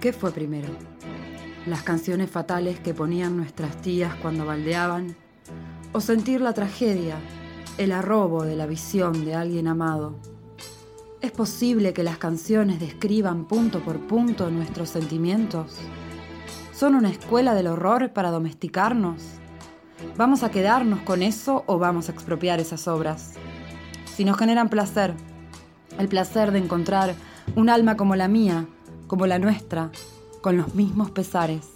¿Qué fue primero? ¿Las canciones fatales que ponían nuestras tías cuando baldeaban? ¿O sentir la tragedia, el arrobo de la visión de alguien amado? ¿Es posible que las canciones describan punto por punto nuestros sentimientos? ¿Son una escuela del horror para domesticarnos? ¿Vamos a quedarnos con eso o vamos a expropiar esas obras? Si nos generan placer, el placer de encontrar un alma como la mía, como la nuestra, con los mismos pesares.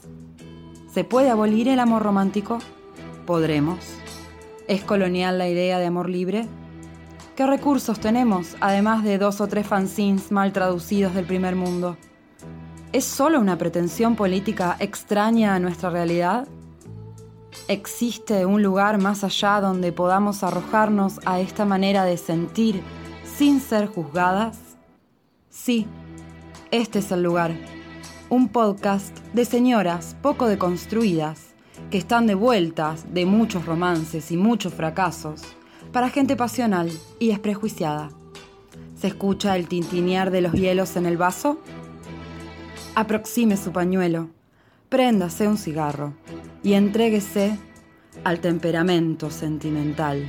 ¿Se puede abolir el amor romántico? Podremos. ¿Es colonial la idea de amor libre? ¿Qué recursos tenemos, además de dos o tres fanzines mal traducidos del primer mundo? ¿Es solo una pretensión política extraña a nuestra realidad? ¿Existe un lugar más allá donde podamos arrojarnos a esta manera de sentir sin ser juzgadas? Sí, este es el lugar. Un podcast de señoras poco deconstruidas que están de vueltas de muchos romances y muchos fracasos para gente pasional y desprejuiciada. ¿Se escucha el tintinear de los hielos en el vaso? Aproxime su pañuelo, préndase un cigarro y entréguese al temperamento sentimental.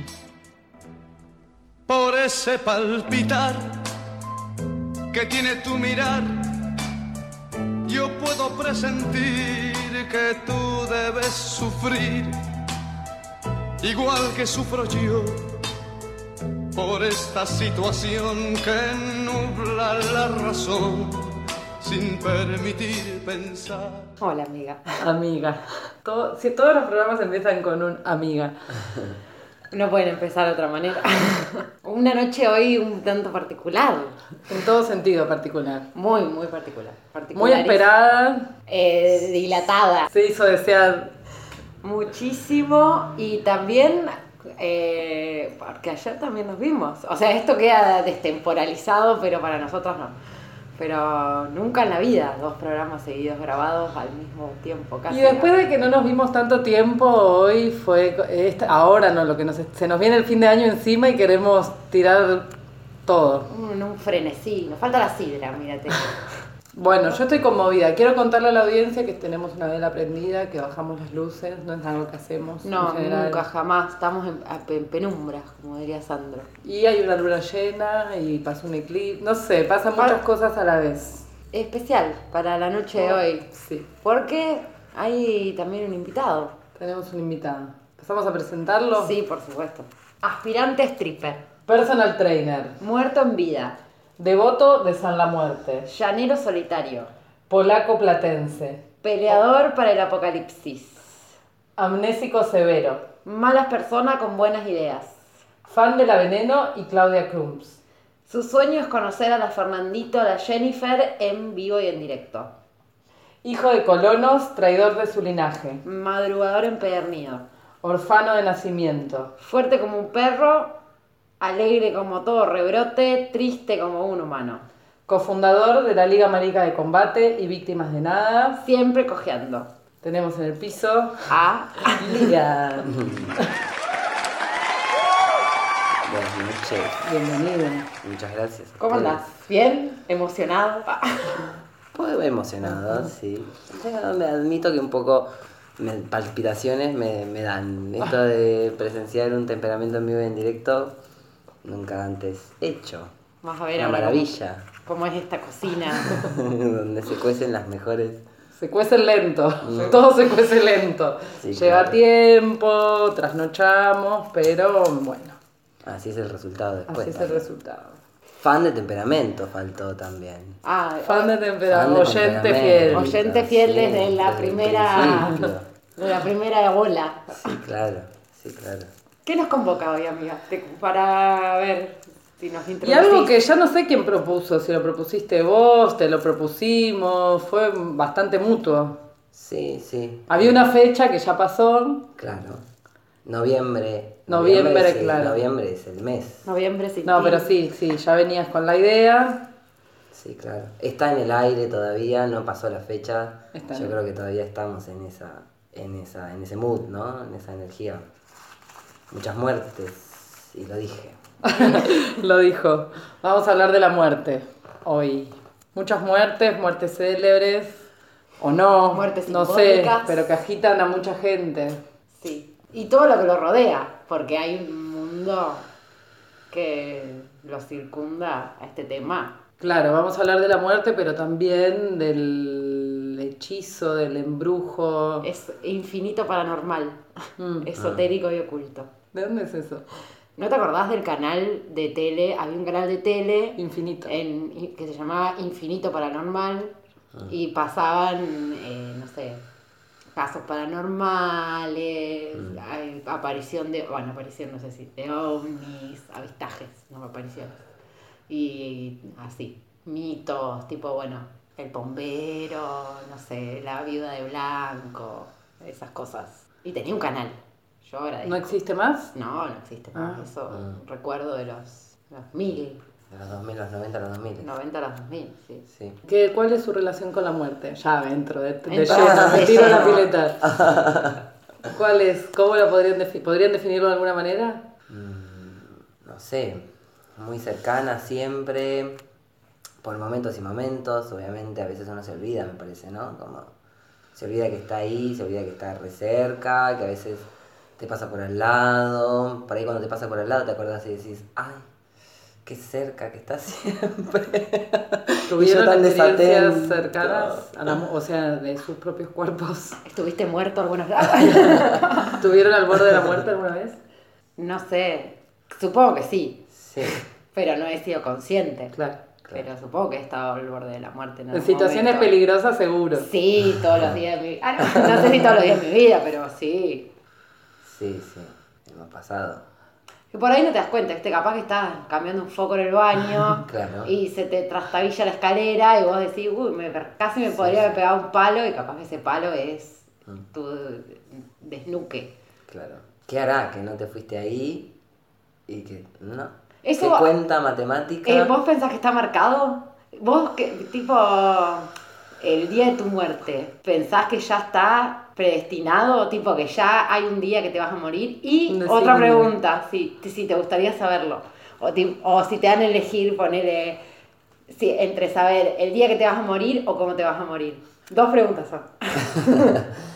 Por ese palpitar que tiene tu mirar, yo puedo presentir que tú debes sufrir, igual que sufro yo, por esta situación que nubla la razón, sin permitir pensar. Hola, amiga. Amiga. Todo- si todos los programas empiezan con un amiga. No pueden empezar de otra manera. Una noche hoy un tanto particular. En todo sentido particular. Muy, muy particular. Muy esperada. Eh, dilatada. Se hizo desear. Muchísimo. Y también. eh, porque ayer también nos vimos. O sea, esto queda destemporalizado, pero para nosotros no. Pero nunca en la vida dos programas seguidos grabados al mismo tiempo. Casi Y después de que no nos vimos tanto tiempo, hoy fue. esta- ahora no, lo que nos, se nos viene el fin de año encima y queremos tirar todo. Un, un frenesí. Nos falta la sidra, mírate. Bueno, yo estoy conmovida. Quiero contarle a la audiencia que tenemos una vela prendida, que bajamos las luces, no es algo que hacemos. No, nunca, jamás. Estamos en, en penumbras, como diría Sandro. Y hay una luna llena y pasa un eclipse. No sé, pasan Ah. muchas cosas a la vez. Especial para la noche de hoy. Sí, Porque hay también un invitado. tenemos un invitado. ¿Pasamos a presentarlo? Sí, por supuesto. Aspirante stripper. Personal trainer. Muerto en vida. Devoto de San la Muerte. Llanero solitario. Polaco platense. Peleador para el apocalipsis. Amnésico severo. Malas personas con buenas ideas. Fan de la Veneno y Claudia Crumps. Su sueño es conocer a la Fernandito, a la Jennifer en vivo y en directo. Hijo de colonos, traidor de su linaje. Madrugador empedernido. Orfano de nacimiento. Fuerte como un perro, alegre como todo rebrote, triste como un humano. Cofundador de la Liga Marica de Combate y Víctimas de Nada. Siempre cojeando. Tenemos en el piso A. Liga. Buenas noches, Bienvenido. muchas gracias. ¿Cómo andás? ¿Bien? ¿Emocionado? Pues emocionado, sí. Me admito que un poco me- palpitaciones me, me dan. Esto de presenciar un temperamento en vivo en directo, nunca antes hecho. Vamos a ver Una ahora maravilla. Cómo, cómo es esta cocina. donde se cuecen las mejores. Se cuece lento, todo se cuece lento. Sí, Lleva claro. tiempo, trasnochamos, pero bueno, Así es el resultado después. así es el resultado. Fan de temperamento faltó también. Ah, Fan de Fan temperamento, de oyente temperamento, fiel. Oyente fiel sí, desde la desde primera- de la primera bola. Sí, claro, sí, claro. ¿Qué nos convoca hoy, amiga? Te- para ver si nos Y introducís. algo que ya no sé quién propuso, si lo propusiste vos, te lo propusimos, fue bastante mutuo. Sí, sí. Había una fecha que ya pasó, Claro. Noviembre. Noviembre, es claro. Noviembre es el mes. Noviembre sin no, pero sí, sí, ya venías con la idea. Sí, claro. Está en el aire todavía, no pasó la fecha. Está en Yo creo que todavía estamos en esa, en esa, en ese mood, ¿no? En esa energía. Muchas muertes, y lo dije. Lo dijo. Vamos a hablar de la muerte hoy. Muchas muertes, muertes célebres. O no, Muertes no sé, pero que agitan a mucha gente. Sí. Y todo lo que lo rodea, porque hay un mundo que lo circunda a este tema. Claro, vamos a hablar de la muerte, pero también del hechizo, del embrujo. Es infinito paranormal, Mm. esotérico y oculto. ¿De dónde es eso? ¿No te acordás del canal de tele? Había un canal de tele Infinito. en- que se llamaba Infinito Paranormal y pasaban, eh, no sé, casos paranormales, hay aparición de, bueno, aparición no sé si, de ovnis, avistajes, no apariciones. Y así, mitos, tipo, bueno, el bombero, no sé, la viuda de blanco, esas cosas. Y tenía un canal. Yo agradezco. ¿No existe más? No, no existe más. Ah. Eso recuerdo de los, los 1000, De los 2000, los 90, los 2000. 90 a los 2000, sí. Sí. ¿Qué, ¿Cuál es su relación con la muerte? Ya dentro de, de lleno, me tiro la pileta. ¿Cuál es? ¿Cómo lo podrían, defi- podrían definirlo de alguna manera? Mm, no sé, muy cercana siempre, por momentos y momentos, obviamente a veces uno se olvida, me parece, ¿no? Como se olvida que está ahí, se olvida que está re cerca, que a veces te pasa por al lado, por ahí cuando te pasa por al lado te acuerdas y decís, ay, qué cerca que está siempre. ¿Tuvieron tan experiencias cercanas, a la o sea, de sus propios cuerpos? ¿Estuviste muerto alguna vez? ¿Tuvieron al borde de la muerte alguna vez? no sé, supongo que sí, Sí, pero no he sido consciente. Claro. Pero supongo que he estado al borde de la muerte en situaciones momento. peligrosas, seguro. Sí, todos los días de mi vida. no, no sé si todos los días de mi vida, pero sí. sí, sí, ha pasado. Que por ahí no te das cuenta, ¿viste? capaz que estás cambiando un foco en el baño Claro. y se te trastabilla la escalera y vos decís, uy, me, casi me podría haber pegado un palo y capaz que ese palo es Mm. tu desnuque. Claro. ¿Qué hará que no te fuiste ahí y que no? Eso ¿Qué va- cuenta matemática? Eh, ¿Vos pensás que está marcado? ¿Vos, que, tipo, el día de tu muerte, pensás que ya está predestinado? Tipo, que ya hay un día que te vas a morir. Y otra pregunta, si, si te gustaría saberlo. O, o si te dan a elegir, ponerle si, entre saber el día que te vas a morir o cómo te vas a morir. Dos preguntas son.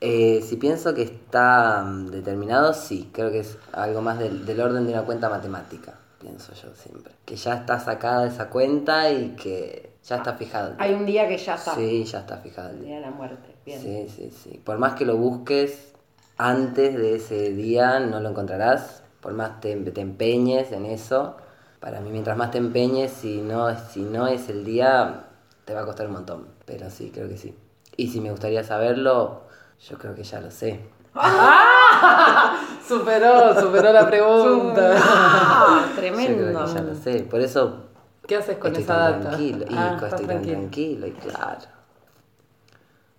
Eh, si pienso que está mm, determinado, sí. Creo que es algo más del, del orden de una cuenta matemática, pienso yo siempre. Que ya está sacada esa cuenta y que ya está fijado. Hay un día que ya está. Sí, ya está fijado el día. día de la muerte. Bien. Sí, sí, sí. Por más que lo busques antes de ese día, no lo encontrarás. Por más te, te empeñes en eso. Para mí, mientras más te empeñes, si no, si no es el día, te va a costar un montón. Pero sí, creo que sí. Y si me gustaría saberlo, yo creo que ya lo sé. Superó, superó la pregunta. Ah, Yo creo tremendo. que ya lo sé. Por eso ¿Qué haces con estoy esa tan data? tranquilo. Y Ah, estoy tan tranquilo. tranquilo, y claro.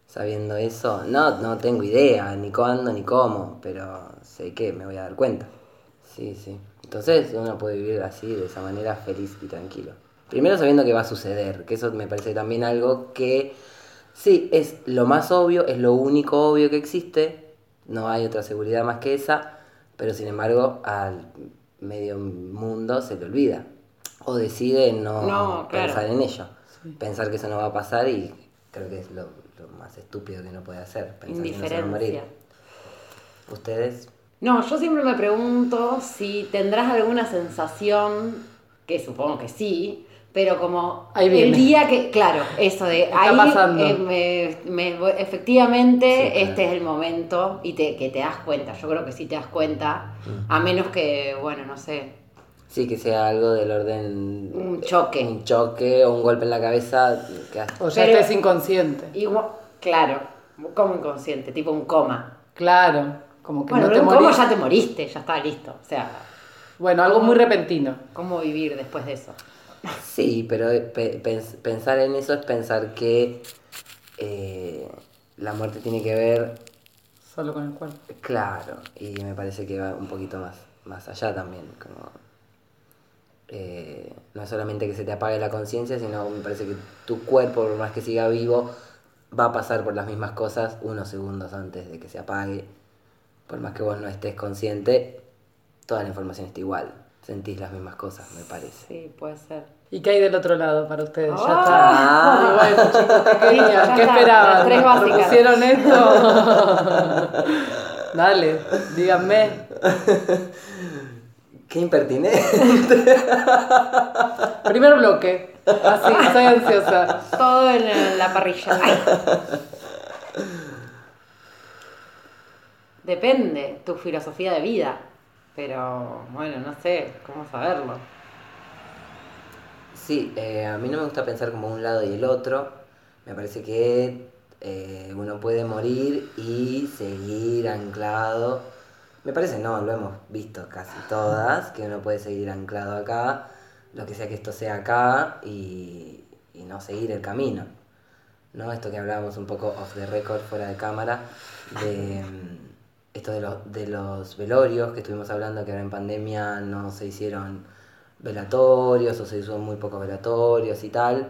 Sabiendo eso, no, no tengo idea ni cuándo ni cómo, pero sé que me voy a dar cuenta. Sí, sí. Entonces uno puede vivir así, de esa manera, feliz y tranquilo. Primero sabiendo que va a suceder, que eso me parece también algo que, sí, es lo más obvio, es lo único obvio que existe, no hay otra seguridad más que esa, pero sin embargo al medio mundo se le olvida. O decide no, No, claro. pensar en ello, pensar que eso no va a pasar y creo que es lo, lo más estúpido que uno puede hacer, pensar que no se va a morir. ¿Ustedes? No, yo siempre me pregunto si tendrás alguna sensación, que supongo que sí, pero como Ahí el día que, claro, eso de Está ahí pasando. eh, me- me voy- efectivamente Sí, claro. este es el momento y te, que te das cuenta, yo creo que sí te das cuenta, a menos que, bueno, no sé, Sí, que sea algo del orden... un choque. Un choque o un golpe en la cabeza. Que O ya Pero- estés inconsciente. Igual, claro, como inconsciente, tipo un coma. Claro, como que Bueno, no pero te un coma ya te moriste, ya está listo. O sea, Bueno, algo muy repentino. ¿cómo vivir después de eso? Sí, pero pe- pens- pensar en eso es pensar que eh, la muerte tiene que ver, Solo con el cuerpo. claro, y me parece que va un poquito más, más allá también. Como, eh, no es solamente que se te apague la conciencia, sino me parece que tu cuerpo, por más que siga vivo, va a pasar por las mismas cosas unos segundos antes de que se apague. Por más que vos no estés consciente, toda la información está igual. Sentís las mismas cosas, me parece. Sí, puede ser. ¿Y qué hay del otro lado para ustedes? Ya Ah. está. Y bueno, chicos. Ya ¿Qué está, esperaban? las tres básicas. ¿Propusieron esto? Dale, díganme. Qué impertinente. Primer bloque. Así, soy ansiosa. Todo en la parrilla. Depende tu filosofía de vida. Pero bueno, no sé cómo saberlo. Sí, eh, a mí no me gusta pensar como un lado y el otro. Me parece que eh, uno puede morir y seguir anclado. Me parece, no, lo hemos visto casi todas, que uno puede seguir anclado acá, lo que sea que esto sea acá y, y no seguir el camino. ¿No? Esto que hablábamos un poco off the record, fuera de cámara, de esto de los, de los velorios que estuvimos hablando, que ahora en pandemia no se hicieron velatorios o se hizo muy pocos velatorios y tal,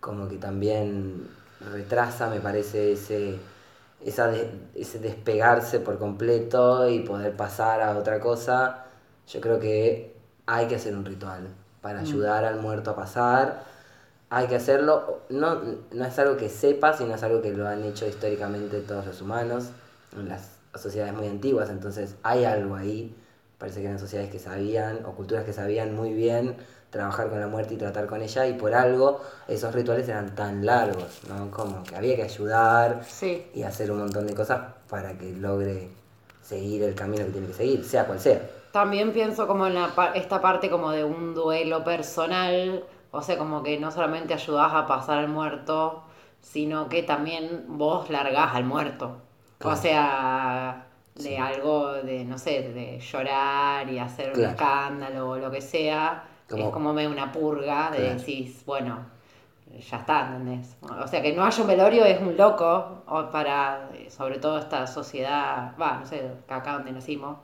como que también retrasa, me parece, ese, esa de- ese despegarse por completo y poder pasar a otra cosa. Yo creo que hay que hacer un ritual para ayudar al muerto a pasar. Hay que hacerlo, no, no es algo que sepas, sino es algo que lo han hecho históricamente todos los humanos en las sociedades muy antiguas, entonces hay algo ahí Parece que eran sociedades que sabían, o culturas que sabían muy bien trabajar con la muerte y tratar con ella, y por algo esos rituales eran tan largos, ¿no? Como que había que ayudar Sí. y hacer un montón de cosas para que logre seguir el camino que tiene que seguir, sea cual sea. También pienso como en la, esta parte como de un duelo personal, o sea, como que no solamente ayudás a pasar al muerto, sino que también vos largás al muerto. O sea, de algo de, no sé, de llorar y hacer un escándalo o lo que sea, Como- es como medio una purga de Claro. decís, bueno, ya está, ¿entendés? O sea, que no haya un velorio es un loco, o para, sobre todo esta sociedad, va, no sé, acá donde nacimos,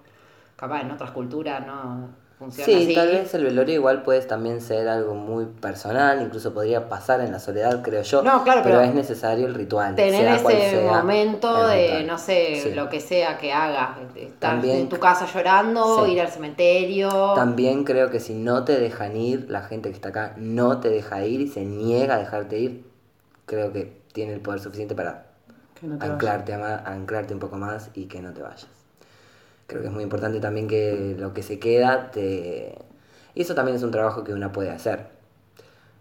capaz en otras culturas no funciona Sí, así. tal vez el velorio igual puede también ser algo muy personal, incluso podría pasar en la soledad, creo yo. No, claro, pero es necesario el ritual. Tener sea cual ese sea momento de, ritual. no sé, Sí. lo que sea que hagas, estar También- en tu casa llorando, Sí. ir al cementerio. También creo que si no te dejan ir, la gente que está acá no te deja ir y se niega a dejarte ir, creo que tiene el poder suficiente para no anclarte, a ma- anclarte un poco más y que no te vayas. Creo que es muy importante también que lo que se queda te... Y eso también es un trabajo que uno puede hacer.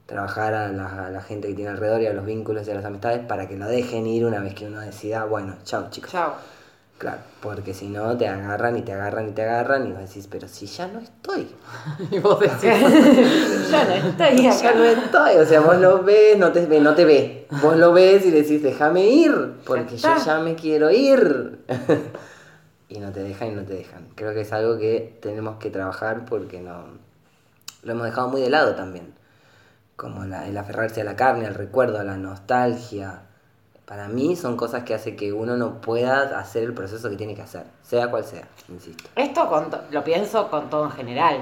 Trabajar a la, a la gente que tiene alrededor y a los vínculos y a las amistades para que lo dejen ir una vez que uno decida, bueno, chao chicos. Chao. Claro, porque si no te agarran y te agarran y te agarran y vos decís, pero si ya no estoy. Y vos decís, ya no estoy Ya acá. no estoy, o sea, vos lo ves, no te ve, no te ve. Vos lo ves y decís, déjame ir, porque yo está. ya me quiero ir. y no te dejan y no te dejan. Creo que es algo que tenemos que trabajar porque no lo hemos dejado muy de lado también. Como la- el aferrarse a la carne, al recuerdo, a la nostalgia. Para mí son cosas que hace que uno no pueda hacer el proceso que tiene que hacer, sea cual sea, insisto. Esto con lo pienso con todo en general.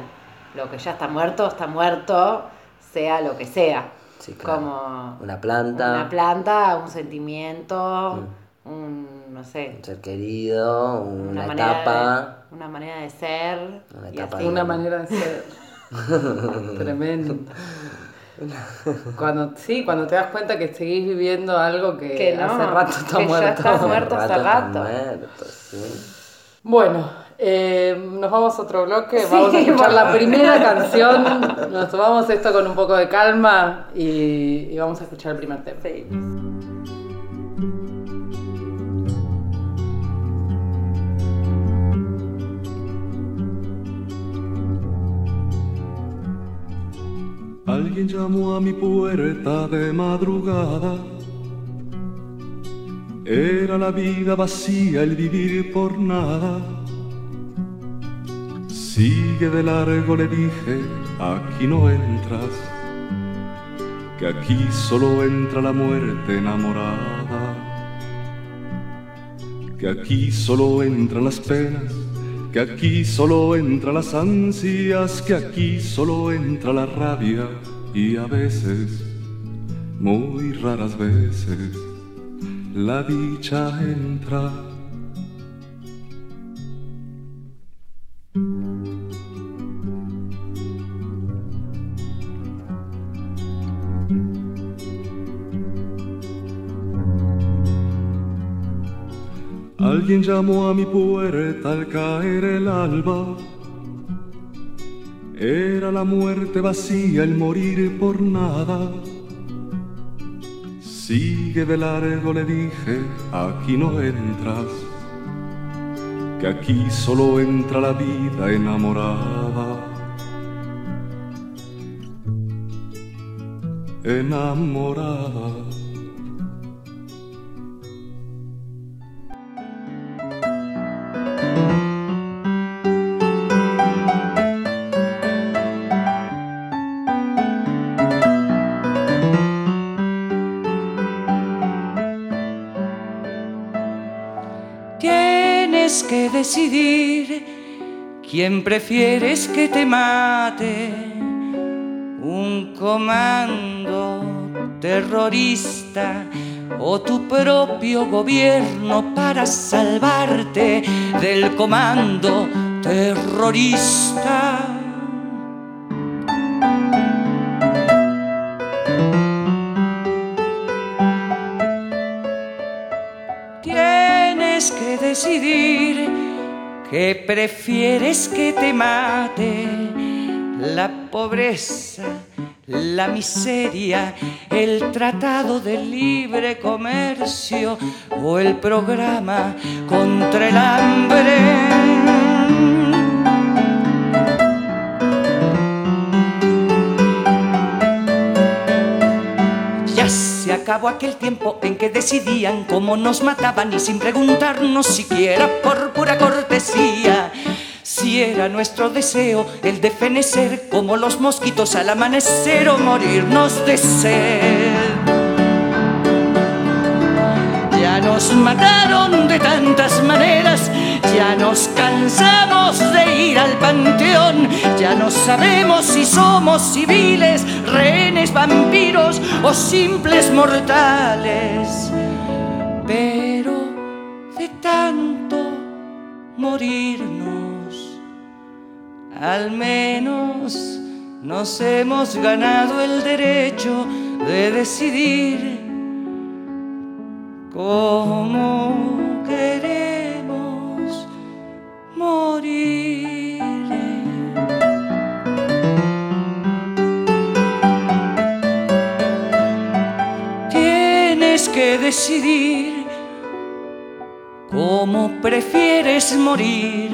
Lo que ya está muerto, está muerto, sea lo que sea. Sí, claro. Como Una planta, una planta, un sentimiento, un, no sé, un ser querido, una, etapa. de, una manera de ser. Una y etapa de- una manera de ser. Tremendo. Cuando, sí, cuando te das cuenta que seguís viviendo algo que, Que no, hace rato está que ya muerto. está muerto hace está rato. muerto, sí. Bueno, eh, nos vamos a otro bloque, Sí, vamos a escuchar la primera canción, nos tomamos esto con un poco de calma y, y vamos a escuchar el primer tema. Sí. Alguien llamó a mi puerta de madrugada. Era la vida vacía, el vivir por nada. Sigue de largo, le dije, aquí no entras. Que aquí solo entra la muerte enamorada. Que aquí solo entran las penas, que aquí solo entran las ansias, que aquí solo entra la rabia y a veces, muy raras veces, la dicha entra. Alguien llamó a mi puerta al caer el alba. Era la muerte vacía, el morir por nada. Sigue de largo, le dije, aquí no entras, que aquí solo entra la vida enamorada. Enamorada. Decidir quién prefieres que te mate, un comando terrorista o tu propio gobierno para salvarte del comando terrorista. Que prefieres que te mate la pobreza, la miseria, el tratado de libre comercio o el programa contra el hambre. Acabó aquel tiempo en que decidían cómo nos mataban y sin preguntarnos siquiera por pura cortesía. Si era nuestro deseo el de fenecer como los mosquitos al amanecer o morirnos de sed. Nos mataron de tantas maneras ya nos cansamos de ir al panteón, ya no sabemos si somos civiles, rehenes, vampiros o simples mortales. Pero de tanto morirnos, al menos nos hemos ganado el derecho de decidir cómo querer moriré. Tienes que decidir cómo prefieres morir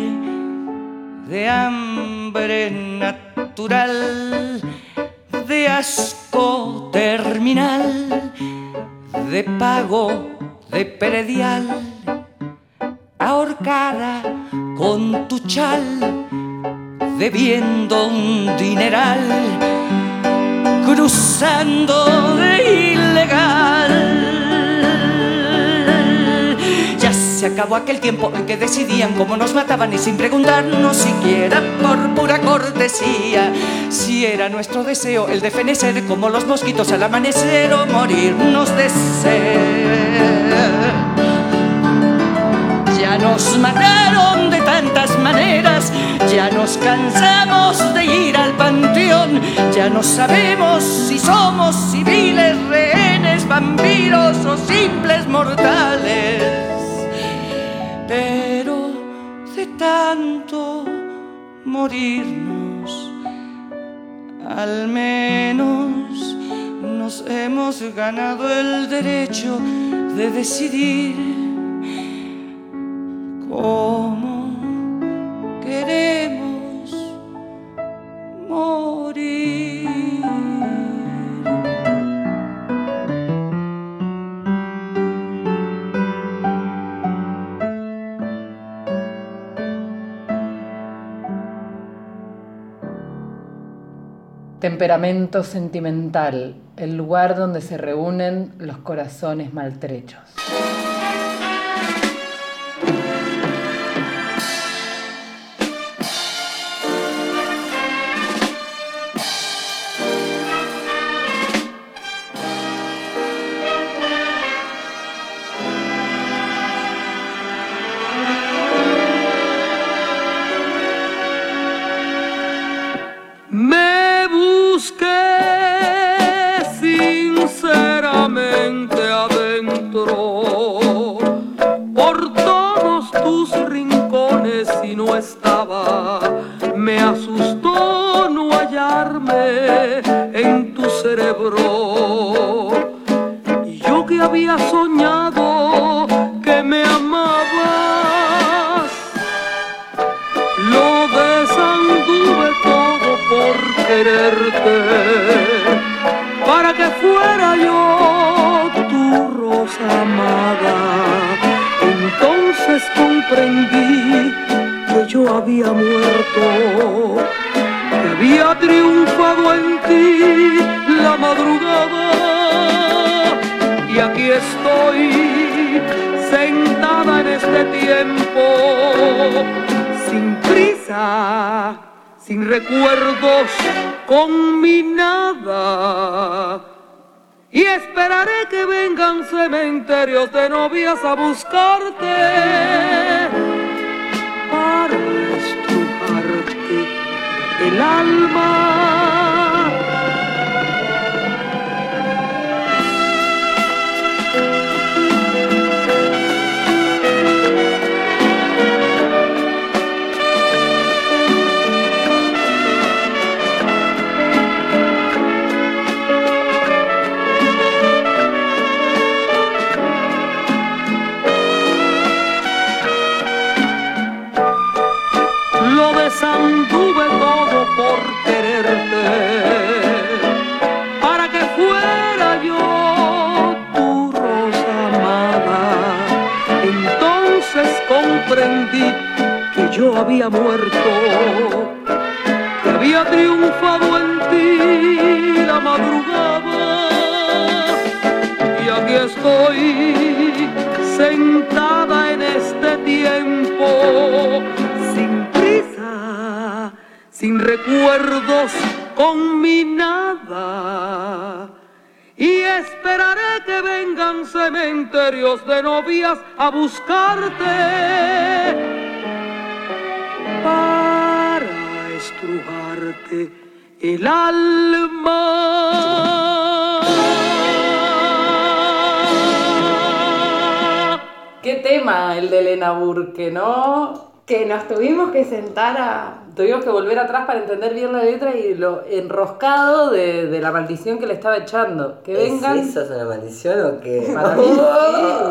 de hambre natural, de asco terminal, de pago de predial ahorcada con tu chal, bebiendo un dineral, cruzando de ilegal. Se acabó aquel tiempo en que decidían cómo nos mataban y sin preguntarnos siquiera por pura cortesía si era nuestro deseo el de fenecer como los mosquitos al amanecer o morirnos de sed. Ya nos mataron de tantas maneras, ya nos cansamos de ir al panteón, ya no sabemos si somos civiles, rehenes, vampiros o simples mortales. Pero de tanto morirnos, al menos nos hemos ganado el derecho de decidir cómo queremos morir. Temperamento sentimental, el lugar donde se reúnen los corazones maltrechos. Recuerdos, con mi nada. Y esperaré que vengan cementerios de novias a buscarte para estrujarte el alma. Había muerto, que había triunfado en ti la madrugada. Y aquí estoy sentada en este tiempo, sin prisa, sin recuerdos, con mi nada. Y esperaré que vengan cementerios de novias a buscarte el alma. Qué tema el de Elena Burke, ¿no? Que nos tuvimos que sentar a. Tuvimos que volver atrás para entender bien la letra y lo enroscado de, de la maldición que le estaba echando. Que vengan, ¿Es eso es una maldición o qué? Para mí sí.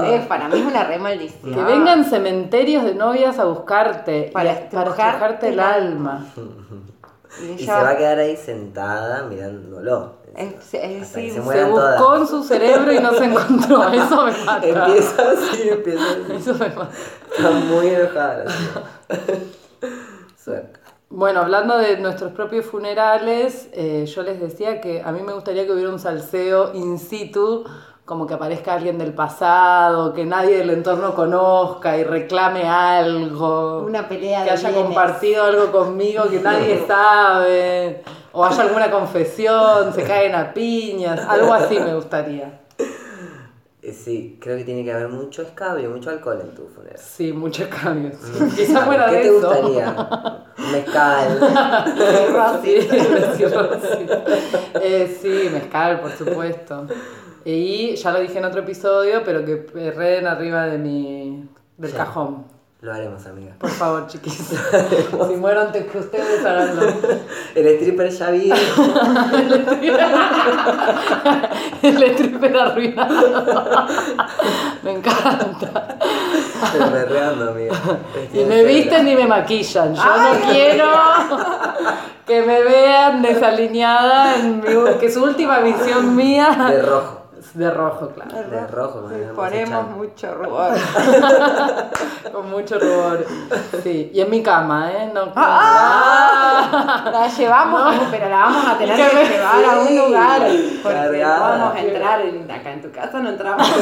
Eh, para mí es una re maldición. que vengan cementerios de novias a buscarte Para y a- para estrujarte estrujarte el el alma. Y Y se va a quedar ahí sentada mirándolo. Es- es- sí, se buscó todas. en su cerebro y no se encontró. Eso me mata. Empieza así, empieza así. Eso me mata. Está muy enojada. Suerte. Bueno, hablando de nuestros propios funerales, eh, yo les decía que a mí me gustaría que hubiera un salseo in situ, como que aparezca alguien del pasado, que nadie del entorno conozca y reclame algo. Una pelea Que de haya bienes. compartido algo conmigo que nadie sabe. O haya alguna confesión, se caen a piñas, algo así me gustaría. Eh, Sí, creo que tiene que haber mucho escabio, mucho alcohol en tu funeral. Sí, muchos cambios. Quizás fuera ¿Qué de te eso. gustaría? Mezcal. Sí, sí, sí. Eh, sí, mezcal, por supuesto. Y ya lo dije en otro episodio, pero que perreen arriba de mi, del Sí. cajón. Lo haremos, amiga. Por favor, chiquis. si muero antes que ustedes, háganlo. El stripper ya viene. El stripper arruinado. Me encanta. Pero perreando, amiga. Y me visten y me maquillan. Yo no quiero que me vean desalineada en mi, que su última visión mía De rojo. De rojo, claro. De rojo. el Ponemos mucho rubor. Con mucho rubor. Sí, y en mi cama, ¿eh? No, Ah. La llevamos, pero la vamos a tener que llevar a un sí, lugar. Porque no vamos a entrar en- acá en tu casa, no entramos.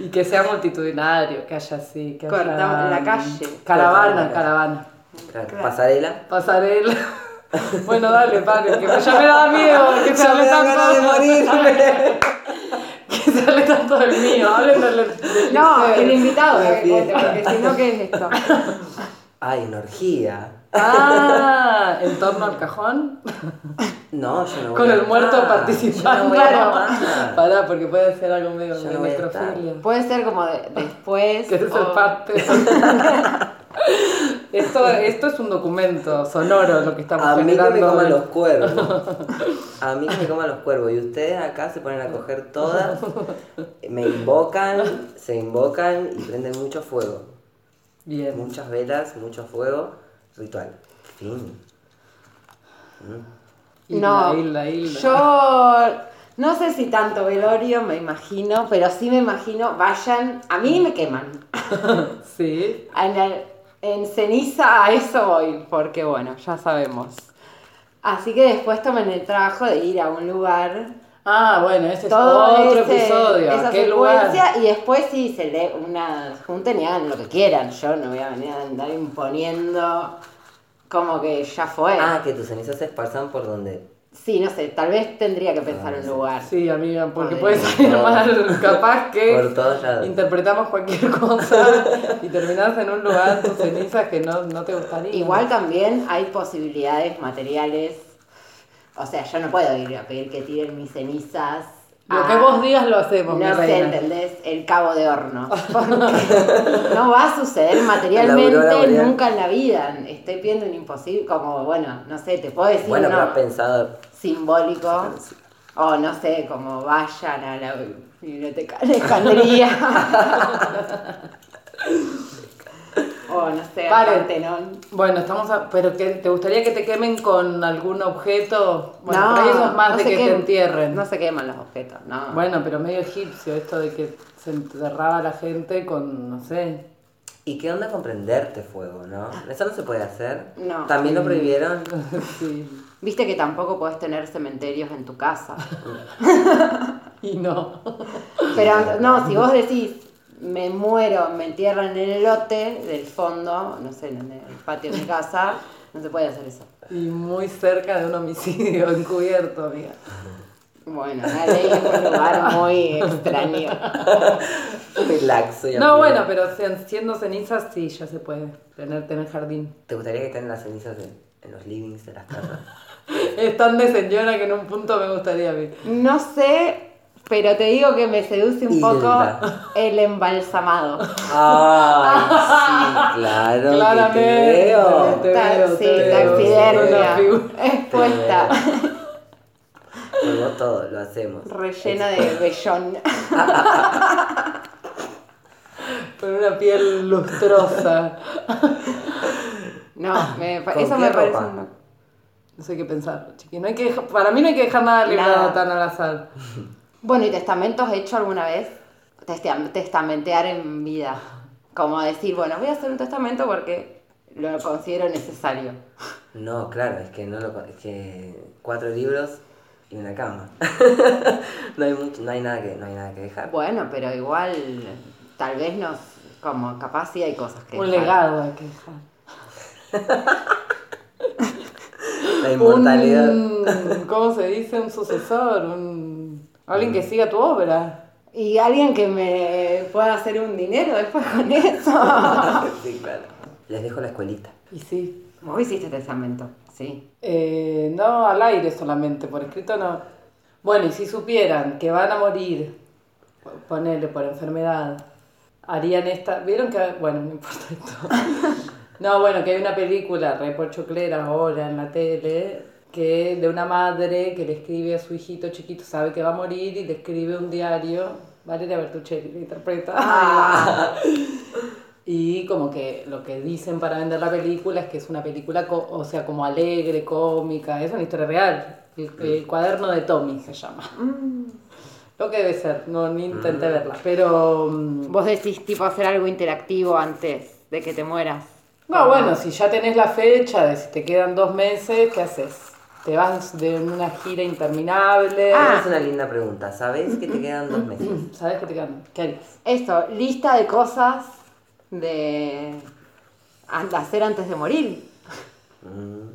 Y que sea multitudinario, que haya así. Que haya, Cortamos en la calle. Caravana, caravana. Claro, Pasarela. Pasarela. Bueno, dale, padre, que ya me da miedo que dan ganas de tanto. morirme. Que se hable tanto del mío. Hablen del, del No, el invitado, eh, fiesta. porque si no, ¿qué es esto? Ay, una orgía. Ah, en torno al cajón. No, yo no voy Con a el muerto estar. participando. Yo no voy a. Pará, porque puede ser algo medio Yo de no necrofilia. Puede ser como de- después. Que es o- el parte. Esto, esto es un documento sonoro lo que estamos A mí que me coman los cuervos. A mí que me coman los cuervos. Y ustedes acá se ponen a coger todas, me invocan, se invocan y prenden mucho fuego. Bien. Muchas velas, mucho fuego. Ritual. Fin. Hilda, no, yo no sé si tanto velorio, me imagino, pero sí me imagino, vayan, a mí me queman. Sí. En, el- en ceniza a eso voy, porque bueno, ya sabemos. Así que después tomen el trabajo de ir a un lugar, Ah, bueno, ese es todo otro ese- episodio. esa ¿A qué lugar? secuencia, y después sí se le una junten y hagan lo que quieran. Yo no voy a venir a andar imponiendo como que ya fue. Ah, que tus cenizas se esparzan por donde. Sí, no sé, tal vez tendría que pensar un lugar. Sí, amiga, porque puede salir mal. Capaz que Por todos lados. interpretamos cualquier cosa y terminás en un lugar tus cenizas que no, no te gustaría. Igual también hay posibilidades materiales. O sea, yo no puedo ir a pedir que tiren mis cenizas. Lo que vos digas lo hacemos, mi No sé. ¿entendés? El cabo de horno. Porque no va a suceder materialmente nunca en la vida. Estoy pidiendo un imposible, como, bueno, no sé, te puedo decir Bueno, pero uno has pensado. Simbólico. O no sé, como vayan a la biblioteca de Alejandría. o no sé. Partenón. Bueno, estamos a- pero que te gustaría que te quemen con algún objeto. Bueno, ahí eso es más no de que te entierren. No se queman los objetos, no. Bueno, pero medio egipcio esto de que se enterraba la gente con, no sé. ¿Y qué onda con prenderte fuego, no? Eso no se puede hacer. No. También lo prohibieron. sí. Viste que tampoco puedes tener cementerios en tu casa. Y no. Pero no, si vos decís, me muero, me entierran en el lote del fondo, no sé, en el patio de mi casa, no se puede hacer eso. Y muy cerca de un homicidio encubierto, amiga. Bueno, la ley es un lugar muy extraño. Relaxo y No, amigo. bueno, pero si- siendo cenizas sí, ya se puede tener, tener jardín. ¿Te gustaría que estén las cenizas en, en los livings de las casas? Es tan de señora que en un punto me gustaría a mí. No sé, pero te digo que me seduce un poco Hilda. el embalsamado. ¡Ay, sí! Claro, Claramente. te veo. Te Ta- veo, sí, te taxidermia. Expuesta, vos todo, lo hacemos. rellena de vellón. Con una piel lustrosa. No, me, pa- ¿Con eso me parece ropa? un- No sé qué pensar, chiqui. No hay que dejar- para mí no hay que dejar nada librado Nada. tan al azar. Bueno, ¿y testamentos hecho alguna vez? Testamentear en vida. Como decir, bueno, voy a hacer un testamento porque lo considero necesario. No, claro, es que no lo es que cuatro libros y una cama. no hay mucho, no hay nada que, no hay nada que dejar. Bueno, pero igual, tal vez nos, como capaz sí hay cosas que... Un dejar. legado hay que dejar. La inmortalidad. Un, ¿Cómo se dice? Un sucesor, un, alguien que siga tu obra. Y alguien que me pueda hacer un dinero después con eso. sí, claro. Les dejo la escuelita. Y sí. Vos hiciste testamento, sí. Eh, no al aire solamente, por escrito no. Bueno, y si supieran que van a morir, ponerle por enfermedad, harían esta. ¿Vieron que.? Bueno, no importa esto. No, bueno, que hay una película, re pochoclera ahora en la tele, que de una madre que le escribe a su hijito chiquito, sabe que va a morir y le escribe un diario. Valeria Bertuccelli le interpreta. Y como que lo que dicen para vender la película es que es una película, co- o sea, como alegre, cómica, es una historia real. El, el cuaderno de Tommy se llama. Lo que debe ser, no ni intenté verla, pero... mm, Vos decís tipo hacer algo interactivo antes de que te mueras. No, bueno, si ya tenés la fecha de si te quedan dos meses, ¿qué haces? Te vas de una gira interminable. Ah. Es una linda pregunta. ¿Sabés que te quedan dos meses? ¿Sabes qué te quedan? ¿Qué harías? Eso, lista de cosas de hacer antes de morir. Mm,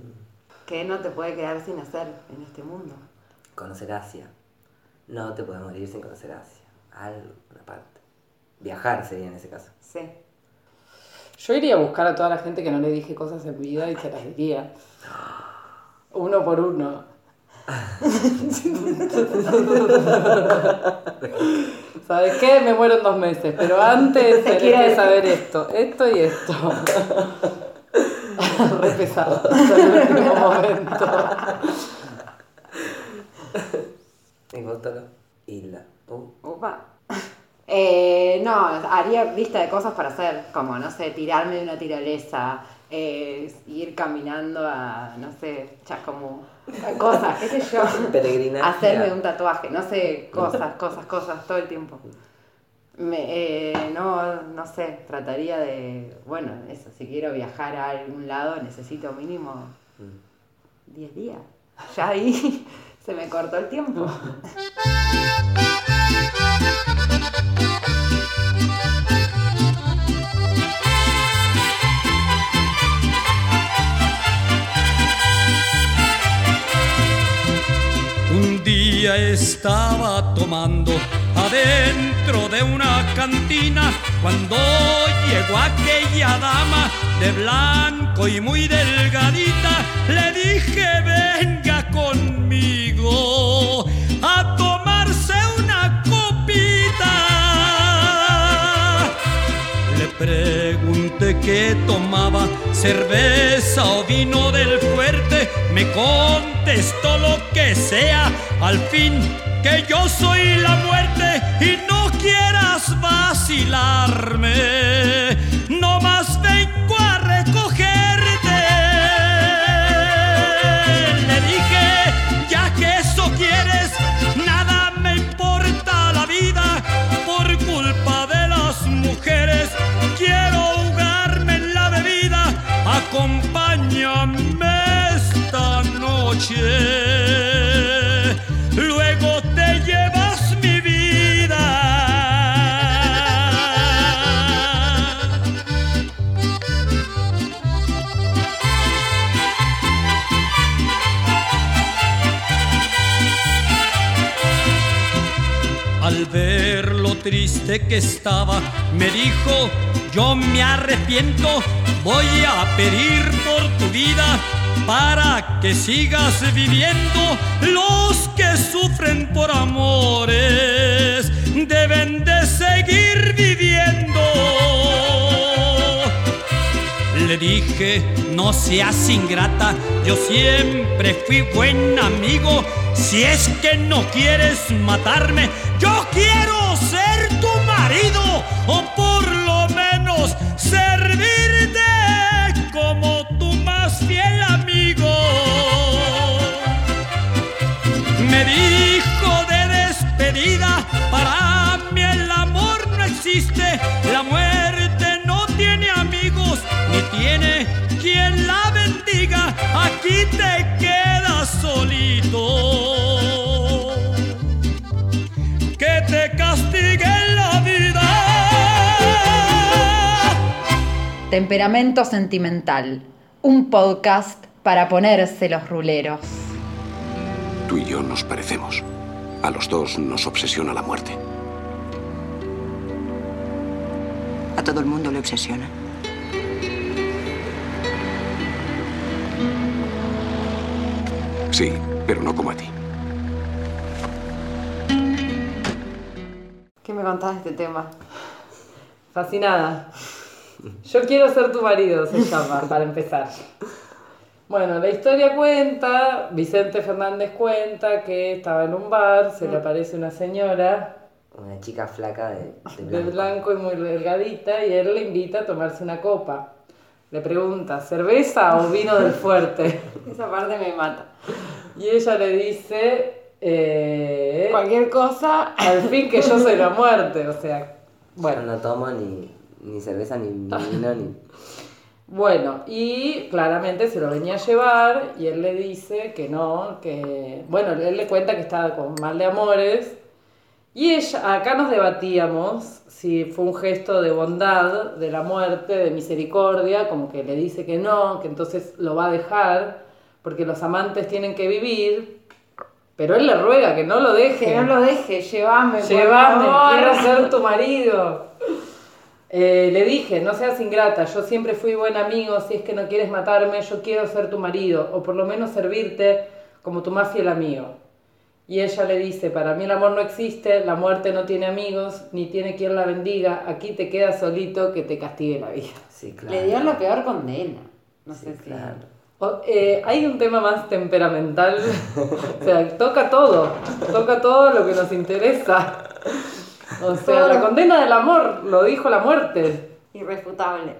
Que no te puede quedar sin hacer en este mundo. conocer Asia. No te puedes morir sin conocer Asia. Algo, una parte. Viajar sería en ese caso. Sí. Yo iría a buscar a toda la gente que no le dije cosas en vida y se las diría. Uno por uno. ¿Sabes qué? Me muero en dos meses, pero antes tenés que saber esto, esto y esto. re pesado hasta el último momento. ¿Y? Hilda. Uh, Upa. Eh, no, haría lista de cosas para hacer, como, no sé, tirarme de una tirolesa, eh, ir caminando a, no sé, ya como cosas, qué sé yo. Hacerme un tatuaje, no sé, cosas, cosas, cosas, todo el tiempo. Me, eh, no, no sé, trataría de, bueno, eso, si quiero viajar a algún lado necesito mínimo 10 días. Ya ahí se me cortó el tiempo. Estaba tomando adentro de una cantina cuando llegó aquella dama de blanco y muy delgadita. Le dije, venga conmigo a tomarse una copita. Le pregunté qué tomaba, cerveza o vino del fuerte. Me contestó lo que sea, al fin que yo soy la muerte y no quieras vacilarme. Luego te llevas mi vida. Al ver lo triste que estaba, me dijo, yo me arrepiento, voy a pedir por tu vida para que sigas viviendo. Los que sufren por amores deben de seguir viviendo. Le dije, no seas ingrata, yo siempre fui buen amigo. Si es que no quieres matarme, yo quiero Temperamento Sentimental, un podcast para ponerse los ruleros. Tú y yo nos parecemos. A los dos nos obsesiona la muerte. A todo el mundo le obsesiona. Sí, pero no como a ti. ¿Qué me contás de este tema? Fascinada. Yo quiero ser tu marido, se llama, para empezar. Bueno, la historia cuenta, Vicente Fernández cuenta que estaba en un bar, se le aparece una señora Una chica flaca de, de de blanco. blanco y muy delgadita y él le invita a tomarse una copa. Le pregunta, ¿cerveza o vino del fuerte? Esa parte me mata. Y ella le dice, eh, Cualquier cosa. al fin que yo soy la muerte, o sea, Bueno, bueno. no tomo ni, ni cerveza, ni vino, ni... Bueno, y claramente se lo venía a llevar y él le dice que no, que, bueno, él le cuenta que estaba con mal de amores y ella, acá nos debatíamos si fue un gesto de bondad, de la muerte, de misericordia, como que le dice que no, que entonces lo va a dejar, porque los amantes tienen que vivir, pero él le ruega que no lo deje. Que no lo deje, llévame. por Llévame, favor. quiero ser tu marido. Eh, le dije, no seas ingrata, yo siempre fui buen amigo, si es que no quieres matarme, yo quiero ser tu marido, o por lo menos servirte como tu más fiel amigo. Y ella le dice, para mí el amor no existe, la muerte no tiene amigos, ni tiene quien la bendiga, aquí te quedas solito que te castigue la vida. Sí, claro. Le dio la peor condena. No sé si. Claro. O- eh, hay un tema más temperamental, o sea, toca todo, toca todo lo que nos interesa. O sea, la condena del amor, lo dijo la muerte. Irrefutable.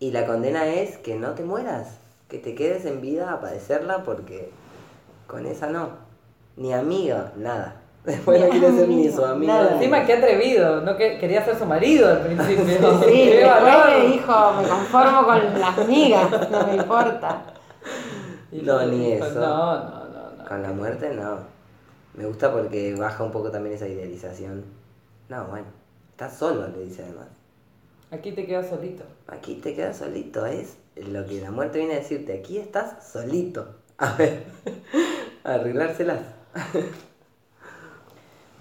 Y la condena es que no te mueras, que te quedes en vida a padecerla porque con esa no. Ni amiga, nada. Después no quiere ser ni su amigo. nada. Encima, qué atrevido, no que quería ser su marido al principio. Sí, me dijo, me conformo con las migas, no me importa. Y No, ni dijo, eso. No, no, no, no. Con la muerte no. Me gusta porque baja un poco también esa idealización. No, bueno, estás solo, le dice además. Aquí te quedas solito. Aquí te quedas solito, es lo que la muerte viene a decirte. Aquí estás solito. A ver, a arreglárselas.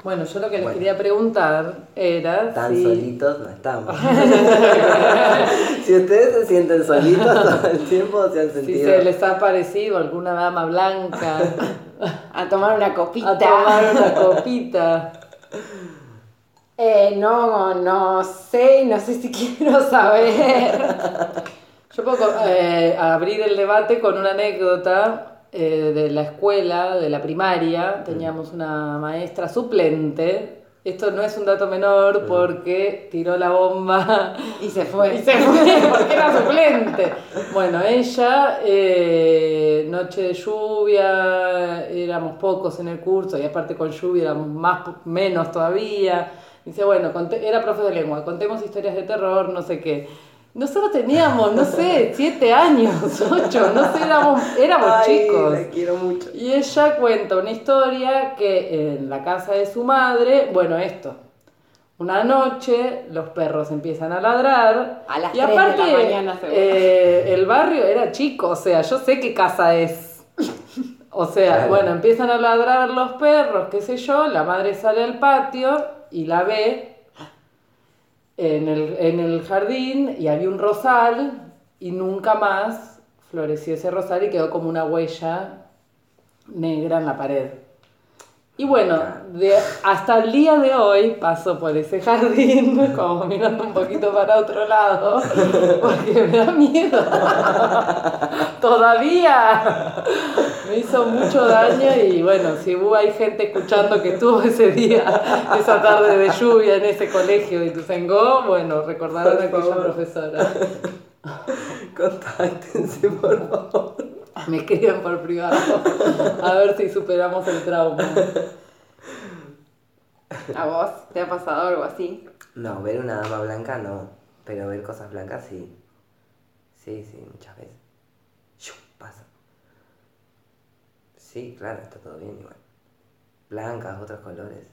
Bueno, yo lo que les Bueno. quería preguntar era Tan si... solitos no estamos. si ustedes se sienten solitos todo el tiempo, se han Si sentido. se les ha parecido alguna dama blanca A tomar una copita. a tomar una copita. Eh, no, no sé, no sé si quiero saber. Yo puedo eh, abrir el debate con una anécdota eh, de la escuela, de la primaria. Teníamos una maestra suplente. Esto no es un dato menor porque tiró la bomba Y se fue. y se fue porque era suplente. Bueno, ella, eh, noche de lluvia, éramos pocos en el curso y aparte con lluvia éramos más, menos todavía. Dice, bueno, conté- era profe de lengua, contemos historias de terror, no sé qué. Nosotros teníamos, no sé, siete años, ocho, no sé, éramos, éramos Ay, chicos. la quiero mucho. Y ella cuenta una historia que en la casa de su madre, bueno, esto. Una noche los perros empiezan a ladrar. A las y tres de aparte, la mañana, seguro. eh, el barrio era chico, o sea, yo sé qué casa es. O sea, Claro. bueno, empiezan a ladrar los perros, qué sé yo, la madre sale al patio y la ve en el, en el jardín y había un rosal y nunca más floreció ese rosal y quedó como una huella negra en la pared. Y bueno, de- hasta el día de hoy paso por ese jardín, como mirando un poquito para otro lado, porque me da miedo. Todavía me hizo mucho daño y bueno, si hubo hay gente escuchando que estuvo ese día, esa tarde de lluvia en ese colegio de Tuzengó, bueno, recordarán a aquella profesora. Contáctense, por favor. Me escriben por privado, a ver si superamos el trauma. ¿A vos te ha pasado algo así? No, ver una dama blanca no. Pero ver cosas blancas sí. Sí, sí, muchas veces. Pasa. Sí, claro, está todo bien igual. Blancas, otros colores.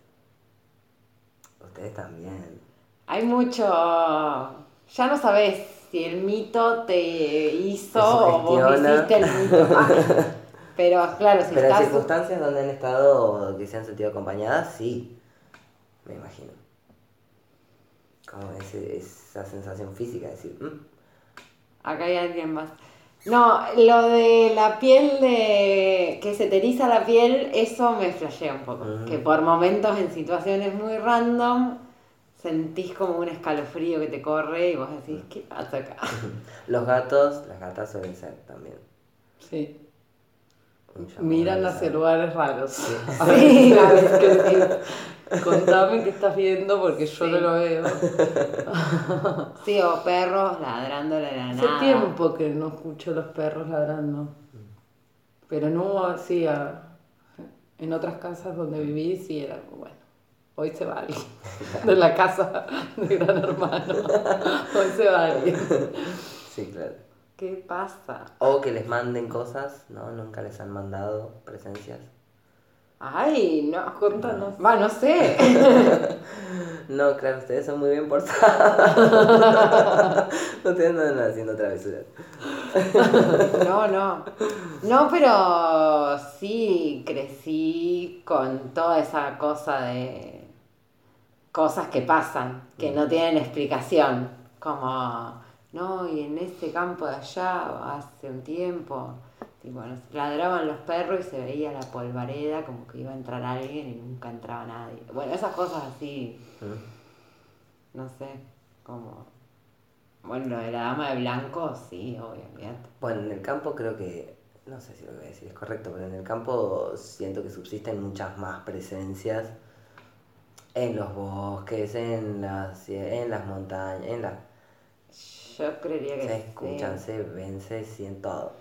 Ustedes también. Hay mucho. Ya no sabes si el mito te hizo o vos hiciste el mito. Ah, Pero claro, si Pero en estás. circunstancias donde han estado, que se han sentido acompañadas, sí. Me imagino. Como ese- esa sensación física, de decir, "Mm, Acá hay alguien más. No, lo de la piel de. que se te eriza la piel, eso me flashea un poco. Ujú. Que por momentos en situaciones muy random sentís como un escalofrío que te corre y vos decís, ¿qué pasa acá? los gatos, las gatas suelen ser también. Sí. Miran a hacia lugares raros. Sí, A ver, ¿qué decís? Contame qué estás viendo porque yo Sí. no lo veo. Sí, o perros ladrando de la Hace nada. tiempo que no escucho los perros ladrando. Pero no así a- en otras casas donde viví sí era como, bueno, hoy se va alguien. De la casa de Gran Hermano. Hoy se va alguien. Sí, claro. ¿Qué pasa? O que les manden cosas, ¿no? Nunca les han mandado presencias. Ay, no. Contanos. Va, no sé. No, claro, ustedes son muy bien portados. no andan haciendo travesuras. No, no. No, pero sí crecí con toda esa cosa de cosas que pasan, que no tienen explicación. Como, no, y en ese campo de allá, hace un tiempo, tipo, ladraban los perros y se veía la polvareda como que iba a entrar alguien y nunca entraba nadie. Bueno, esas cosas así, no sé, como Bueno, lo de la dama de blanco, sí, olvídate. Bueno, en el campo creo que, no sé si lo que voy a decir es correcto, pero en el campo siento que subsisten muchas más presencias en los bosques, en las, en las montañas, en las... Yo creería que Se sí. escuchan, se ven, se sienten todo.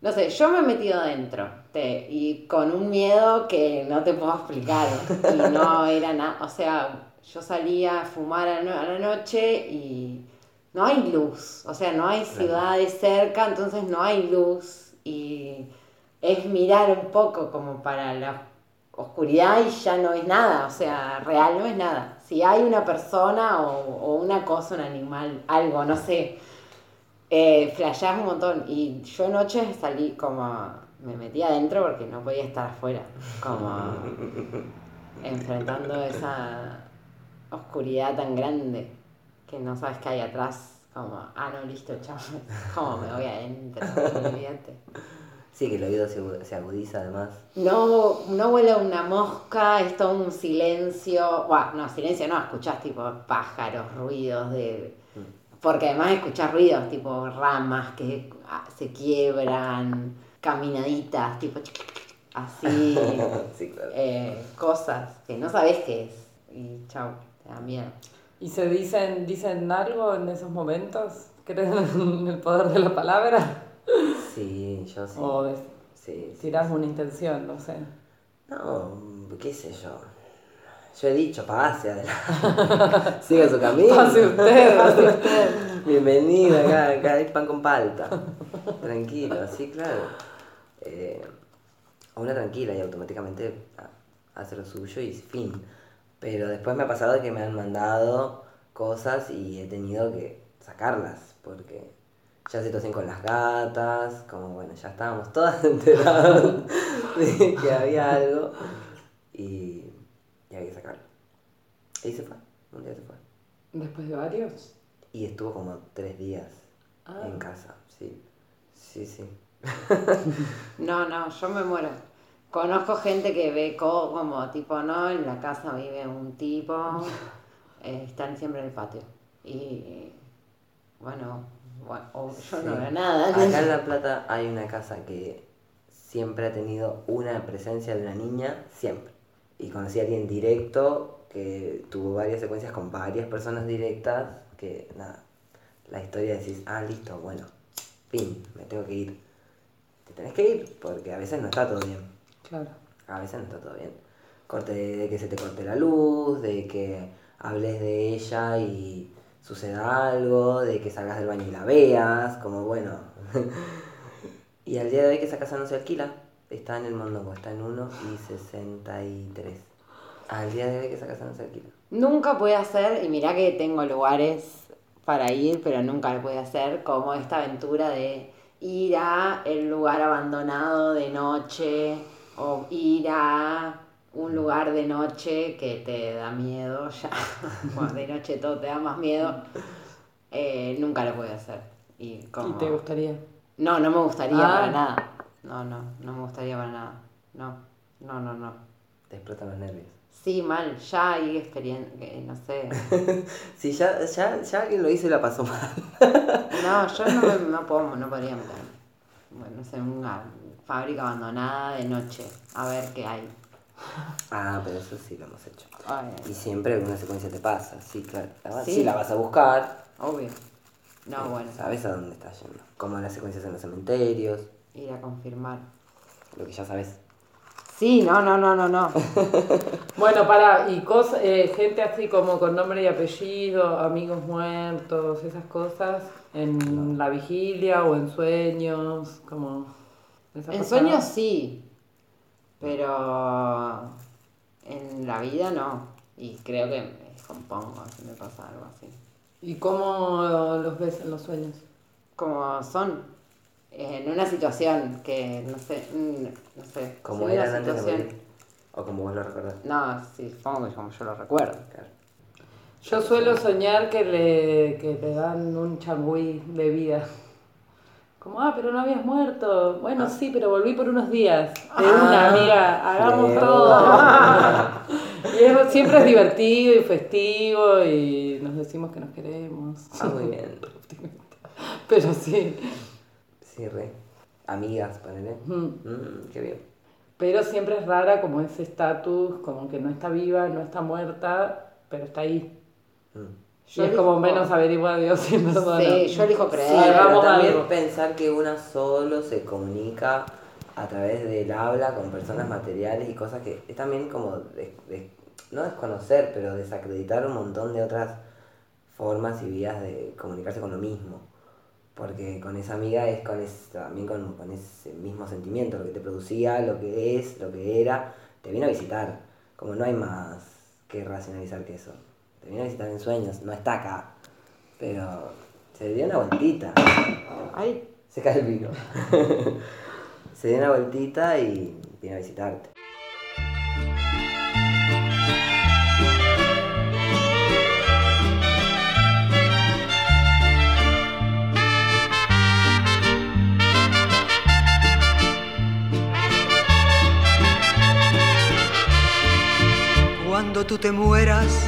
No sé, yo me he metido dentro te- y con un miedo que no te puedo explicar. Y no era nada, o sea, yo salía a fumar a, no- a la noche y no hay luz, o sea, no hay ciudades cerca, entonces no hay luz y es mirar un poco como para la oscuridad y ya no es nada, o sea, real no es nada. Si hay una persona o, o una cosa, un animal, algo, no sé, eh, flasheás un montón. Y yo anoche salí como. Me metí adentro porque no podía estar afuera. Como. enfrentando esa oscuridad tan grande que no sabes qué hay atrás. Como, ah, no, listo, chao. Como me voy adentro, olvídate. Sí, que el oído se, se agudiza además. No, no huele una mosca, es todo un silencio. Buah, no, silencio no, escuchás tipo pájaros, ruidos de. Porque además escuchás ruidos tipo ramas que ah, se quiebran, caminaditas, tipo así, Sí, claro. eh, cosas que no sabés qué es. Y chau, te da miedo. ¿Y se dicen, dicen algo en esos momentos? ¿Creen en el poder de la palabra? Sí, yo sí. ¿O de- Sí, sí. tirás una intención, no sé? No, qué sé yo. Yo he dicho, pase adelante. Siga su camino. Pase usted, pase usted. Bienvenido acá, acá hay pan con palta. Tranquilo, sí, claro. Eh, a una tranquila y automáticamente hace lo suyo y fin. Pero después me ha pasado que me han mandado cosas y he tenido que sacarlas porque ya situación con las gatas, como bueno, ya estábamos todas enteradas de que había algo y, y había que sacarlo. Y se fue, un día se fue. ¿Después de varios? Y estuvo como tres días Ah. en casa, sí. Sí, sí. No, no, yo me muero. Conozco gente que ve co- como tipo, no, en la casa vive un tipo, eh, están siempre en el patio. Y bueno, bueno, o yo no veo nada. Acá en La Plata hay una casa que siempre ha tenido una presencia de una niña, siempre. Y conocí a alguien directo que tuvo varias secuencias con varias personas directas, que nada, la historia decís, ah, listo, bueno, fin, me tengo que ir. Te tenés que ir porque a veces no está todo bien. Claro. A veces no está todo bien. Corte de que se te corte la luz, de que hables de ella y suceda algo, de que salgas del baño y la veas, como bueno. y al día de hoy que esa casa no se alquila, está en el Mondongo, está en 1 y 63. Al día de hoy que esa casa no se alquila. Nunca pude hacer, y mirá que tengo lugares para ir, pero nunca lo pude hacer, como esta aventura de ir a el lugar abandonado de noche o ir a un lugar de noche que te da miedo ya. Bueno, de noche todo te da más miedo. Eh, nunca lo pude hacer. Y, como... ¿Y te gustaría? No, no me gustaría Ah. para nada. No, no, no me gustaría para nada. No, no, no, no. Te explotan los nervios. Sí, mal, ya hay experiencia, no sé. Si ya, ya, ya alguien lo hizo y la pasó mal. No, yo no, me- no, puedo, no podría meterme. Bueno, no sé, una fábrica abandonada de noche, a ver qué hay. Ah, pero eso sí lo hemos hecho. Ay, Y siempre alguna secuencia te pasa, sí, claro. La vas- Sí. sí, la vas a buscar, obvio. No, bueno, Sabes a dónde estás yendo. Como las secuencias en los cementerios, ir a confirmar. lo que ya sabes. Sí, no, no, no, no, no. Bueno, para, y cosas, eh, gente así como con nombre y apellido, amigos muertos, esas cosas, en la vigilia o en sueños, como... ¿les ha En pasado? sueños sí, pero en la vida no. Y creo que me descompongo si me pasa algo así. ¿Y cómo los ves en los sueños? Como son en una situación que no sé, mm, no sé. Como sí, una eran antes situación-. O como vos lo recordás. No, sí, supongo que como yo lo recuerdo. Claro. Yo suelo soñar que le, que le dan un changüí de vida. Como, ah, pero no habías muerto. Bueno, sí, pero volví por unos días. De una, amiga, hagamos todo. Y es- siempre es divertido y festivo y nos decimos que nos queremos. Ah, muy bien. Pero sí. Sí, re. Amigas, ponele. Mm. Mm, qué bien. Pero siempre es rara como ese estatus, como que no está viva, no está muerta, pero está ahí. Mm. Y es como menos averiguar Dios y perdona. Sí, yo elijo Sí, creer. pero Hagamos también algo. pensar que una solo se comunica a través del habla con personas materiales y cosas que es también como, des- des- no desconocer, pero desacreditar un montón de otras formas y vías de comunicarse con lo mismo. Porque con esa amiga es con es, también con, con ese mismo sentimiento, lo que te producía, lo que es, lo que era, te viene a visitar. Como no hay más que racionalizar que eso. Te viene a visitar en sueños, no está acá. Pero se dio una vueltita. Ay, Se cae el vino. se dio una vueltita y viene a visitarte. Cuando tú te mueras,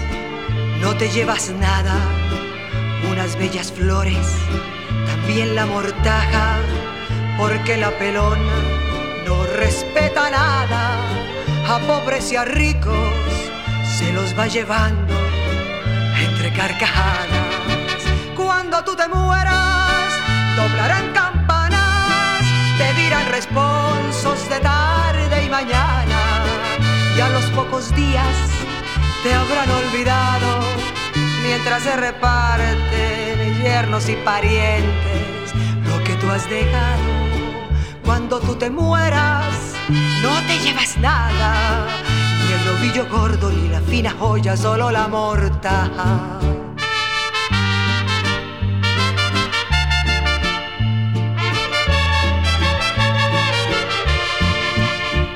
no te llevas nada, unas bellas flores, también la mortaja, porque la pelona no respeta nada, a pobres y a ricos se los va llevando entre carcajadas. Cuando tú te mueras, doblarán campanas, te dirán responsos de tarde y mañana, y a los pocos días te habrán olvidado, mientras se reparten yernos y parientes lo que tú has dejado. Cuando tú te mueras, no te llevas nada, ni el novillo gordo, ni la fina joya, solo la mortaja.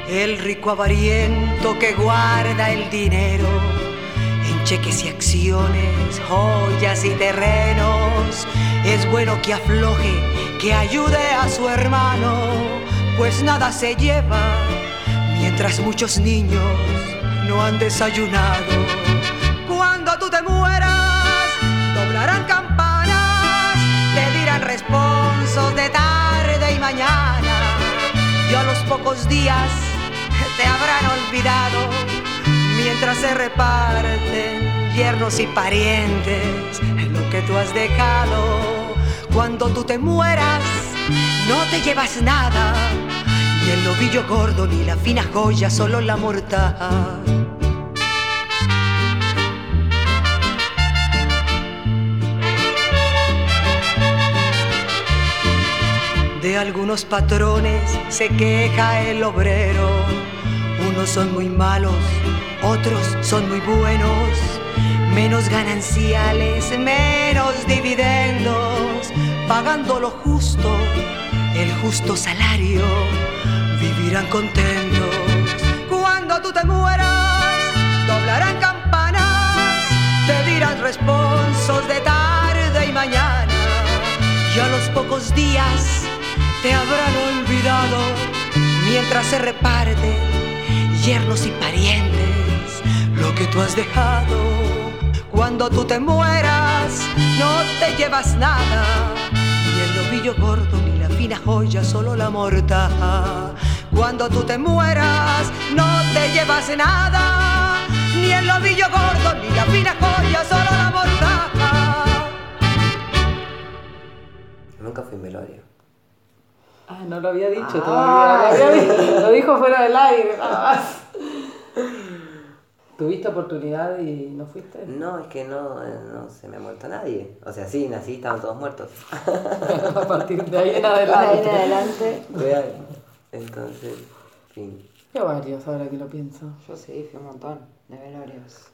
El rico avariento que guarda el dinero cheques y acciones, joyas y terrenos. Es bueno que afloje, que ayude a su hermano, pues nada se lleva mientras muchos niños no han desayunado. Cuando tú te mueras, doblarán campanas, te dirán responsos de tarde y mañana. Y a los pocos días te habrán olvidado mientras se reparten yernos y parientes lo que tú has dejado. Cuando tú te mueras, no te llevas nada, ni el novillo gordo, ni la fina joya, solo la mortaja. De algunos patrones se queja el obrero. Unos son muy malos, otros son muy buenos. Menos gananciales, menos dividendos. Pagando lo justo, el justo salario, vivirán contentos. Cuando tú te mueras, doblarán campanas, te dirán responsos de tarde y mañana. Y a los pocos días te habrán olvidado mientras se reparten yernos y parientes lo que tú has dejado. Cuando tú te mueras, no te llevas nada, ni el novillo gordo, ni la fina joya, solo la mortaja. Cuando tú te mueras, no te llevas nada, ni el novillo gordo, ni la fina joya, solo la mortaja. Nunca fui en velorio. Ah, no lo había dicho Ah. todavía. Lo, había dicho, lo dijo fuera del aire. ¿Tuviste oportunidad y no fuiste? No, es que no, no se me ha muerto nadie. O sea, sí, nací, estaban todos muertos. A partir de ahí en de ahí en adelante. adelante. Real. Entonces, fin. Yo varios, ahora que lo pienso. Yo sí, fui un montón de velorios.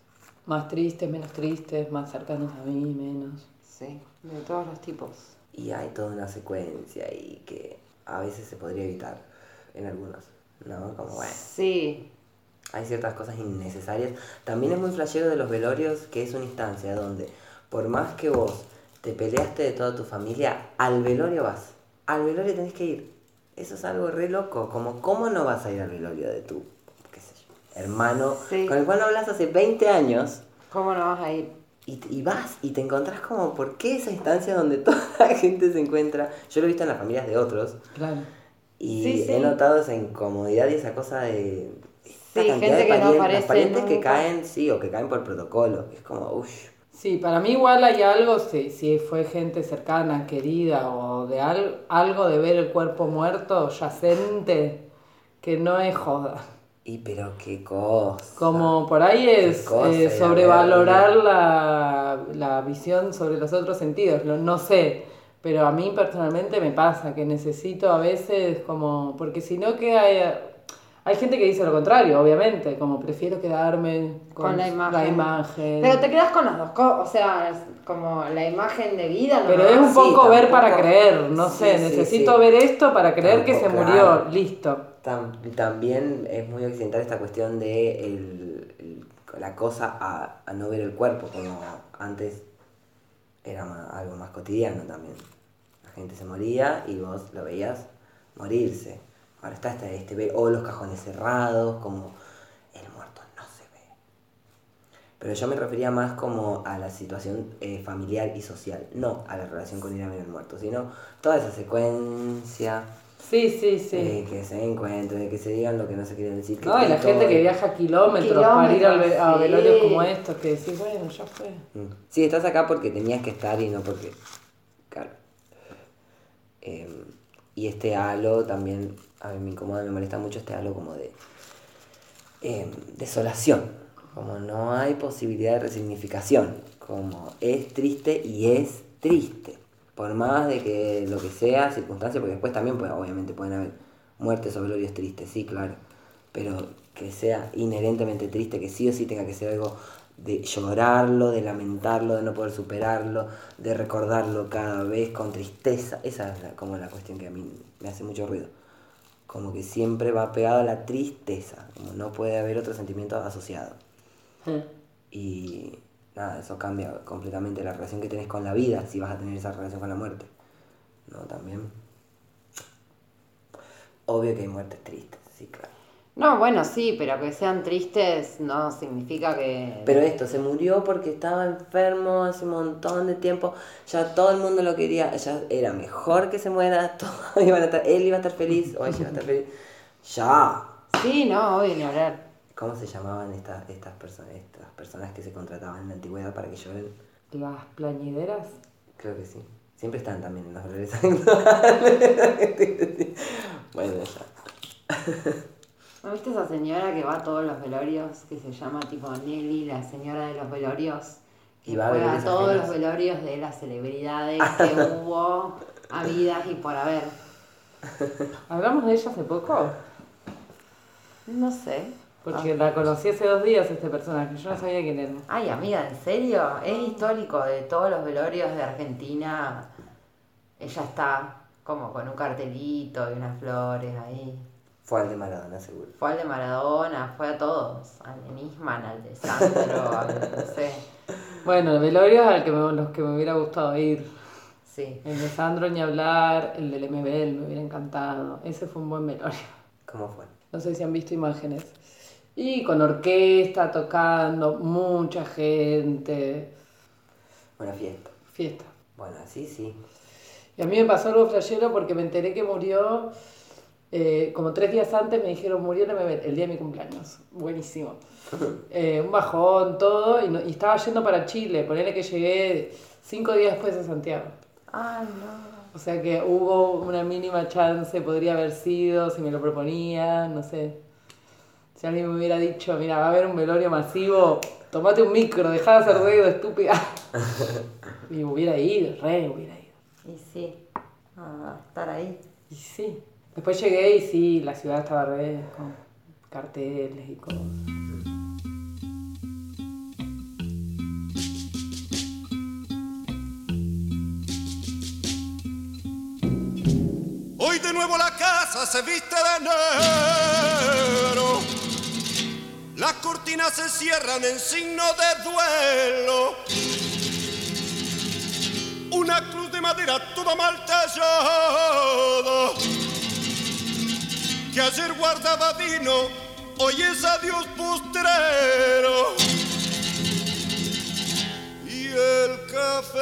Más tristes, menos tristes, más cercanos a mí, menos. Sí, de todos los tipos. Y hay toda una secuencia y que a veces se podría evitar en algunos. ¿No? Como bueno. Sí, Hay ciertas cosas innecesarias. También es muy flashero de los velorios que es una instancia donde, por más que vos te peleaste de toda tu familia, al velorio vas. Al velorio tenés que ir. Eso es algo re loco. Como, ¿cómo no vas a ir al velorio de tu, qué sé yo, hermano Sí. con el cual no hablas hace 20 años. ¿Cómo no vas a ir? Y, y vas y te encontrás como, ¿por qué esa instancia donde toda la gente se encuentra? Yo lo he visto en las familias de otros Claro. y Sí, sí. he notado esa incomodidad y esa cosa de... Sí, cantidad gente de que no aparece parientes que nunca. caen, sí, o que caen por protocolo. Es como, uff. Sí, para mí igual hay algo, si, si fue gente cercana, querida o de al- algo de ver el cuerpo muerto, yacente, que no es joda. Y pero qué cosa. Como por ahí es cosa, eh, sobrevalorar la, la visión sobre los otros sentidos, lo- no sé, pero a mí personalmente me pasa que necesito a veces como, porque si no que hay, gente que dice lo contrario, obviamente, como prefiero quedarme con, Con la imagen. la imagen. Pero te quedas con las dos cosas, o sea, es como la imagen de vida. Pero es un Sí, poco ver para creer, no Sí, sé, sí, necesito sí. ver esto para creer que se murió, claro. listo. Tam- también es muy occidental esta cuestión de el- el- la cosa a, a no ver el cuerpo, como antes era algo más cotidiano también. La gente se moría y vos lo veías morirse. Ahora está este, este ve- o los cajones cerrados, como el muerto no se ve. Pero yo me refería más como a la situación eh, familiar y social, no a la relación con ir a ver el muerto, sino toda esa secuencia. Sí, sí, sí. Eh, que se encuentren, que se digan lo que no se quieren decir. No, y la todo- gente que viaja kilómetros, para ir al a Kilómetros, velorios sí. como estos, que decís, bueno, ya fue. Mm. Sí, estás acá porque tenías que estar y no porque... Claro. Em, y este halo también, a mí me incomoda, me molesta mucho este halo como de em, desolación. Como no hay posibilidad de resignificación. Como es triste y es triste. Por más de que lo que sea, circunstancia, porque después también pues, obviamente pueden haber muertes o velorios tristes, sí, claro. Pero que sea inherentemente triste, que sí o sí tenga que ser algo de llorarlo, de lamentarlo, de no poder superarlo, de recordarlo cada vez con tristeza. Esa es la- como la cuestión que a mí me hace mucho ruido. Como que siempre va pegado a la tristeza, como no puede haber otro sentimiento asociado. Y nada, eso cambia completamente la relación que tenés con la vida, si vas a tener esa relación con la muerte. No, también. Obvio que hay muertes tristes, sí, claro. No, bueno, sí, pero que sean tristes no significa que... Pero esto, se murió porque estaba enfermo hace un montón de tiempo, ya todo el mundo lo quería, ya era mejor que se muera, todos iban a estar, él iba a estar feliz, o ella iba a estar feliz. Ya. Sí, no, obvio, ni hablar. ¿Cómo se llamaban estas, estas personas, estas personas que se contrataban en la antigüedad para que lloren? Las plañideras. Creo que sí. Siempre están también en los actuales. bueno, ya. ¿No viste esa señora que va a todos los velorios? Que se llama tipo Nelly, la señora de los velorios. Y Que va a fue velorios a todos los velorios de las celebridades que hubo, habidas y por haber. ¿Hablamos de ella hace poco? No sé. Porque la conocí hace dos días este personaje, yo no sabía quién era. Ay, amiga, ¿en serio? Es histórico de todos los velorios de Argentina. Ella está como con un cartelito y unas flores ahí. Fue al de Maradona, seguro. Fue al de Maradona, fue a todos. Al de Nisman, al de Sandro, al no sé. Bueno, el velorio es al que me- los que me hubiera gustado ir. Sí. El de Sandro ni hablar, el del MBL me hubiera encantado. Ese fue un buen velorio. ¿Cómo fue? No sé si han visto imágenes. Y con orquesta tocando, mucha gente. Una fiesta. Fiesta. Bueno, sí, sí. Y a mí me pasó algo flashero porque me enteré que murió, eh, como tres días antes me dijeron murió el MBL, el día de mi cumpleaños. Buenísimo. Eh, un bajón, todo, y, no- y estaba yendo para Chile. Ponele que llegué cinco días después a Santiago. Ay, no. O sea que hubo una mínima chance, podría haber sido, si me lo proponía, no sé. Si alguien me hubiera dicho, mira, va a haber un velorio masivo, tomate un micro, dejá de hacer ruido, estúpida. y hubiera ido, re hubiera ido. Y sí, ah, estar ahí. Y sí. Después llegué y sí, la ciudad estaba re con carteles y cosas. Hoy de nuevo la casa se viste de negro. Las cortinas se cierran en signo de duelo. Una cruz de madera toda mal tallada. Que ayer guardaba vino hoy es adiós postrero y el café.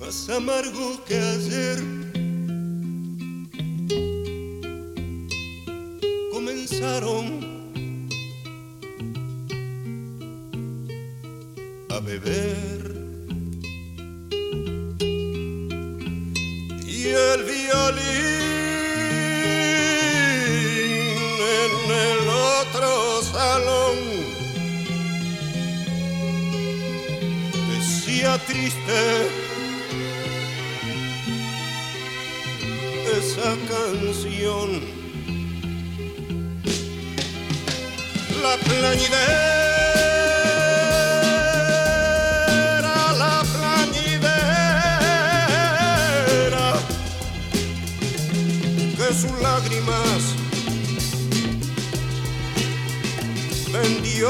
Más amargo que ayer. Comenzaron a beber. El violín en el otro salón decía triste esa canción. La plañidera, sus lágrimas vendió.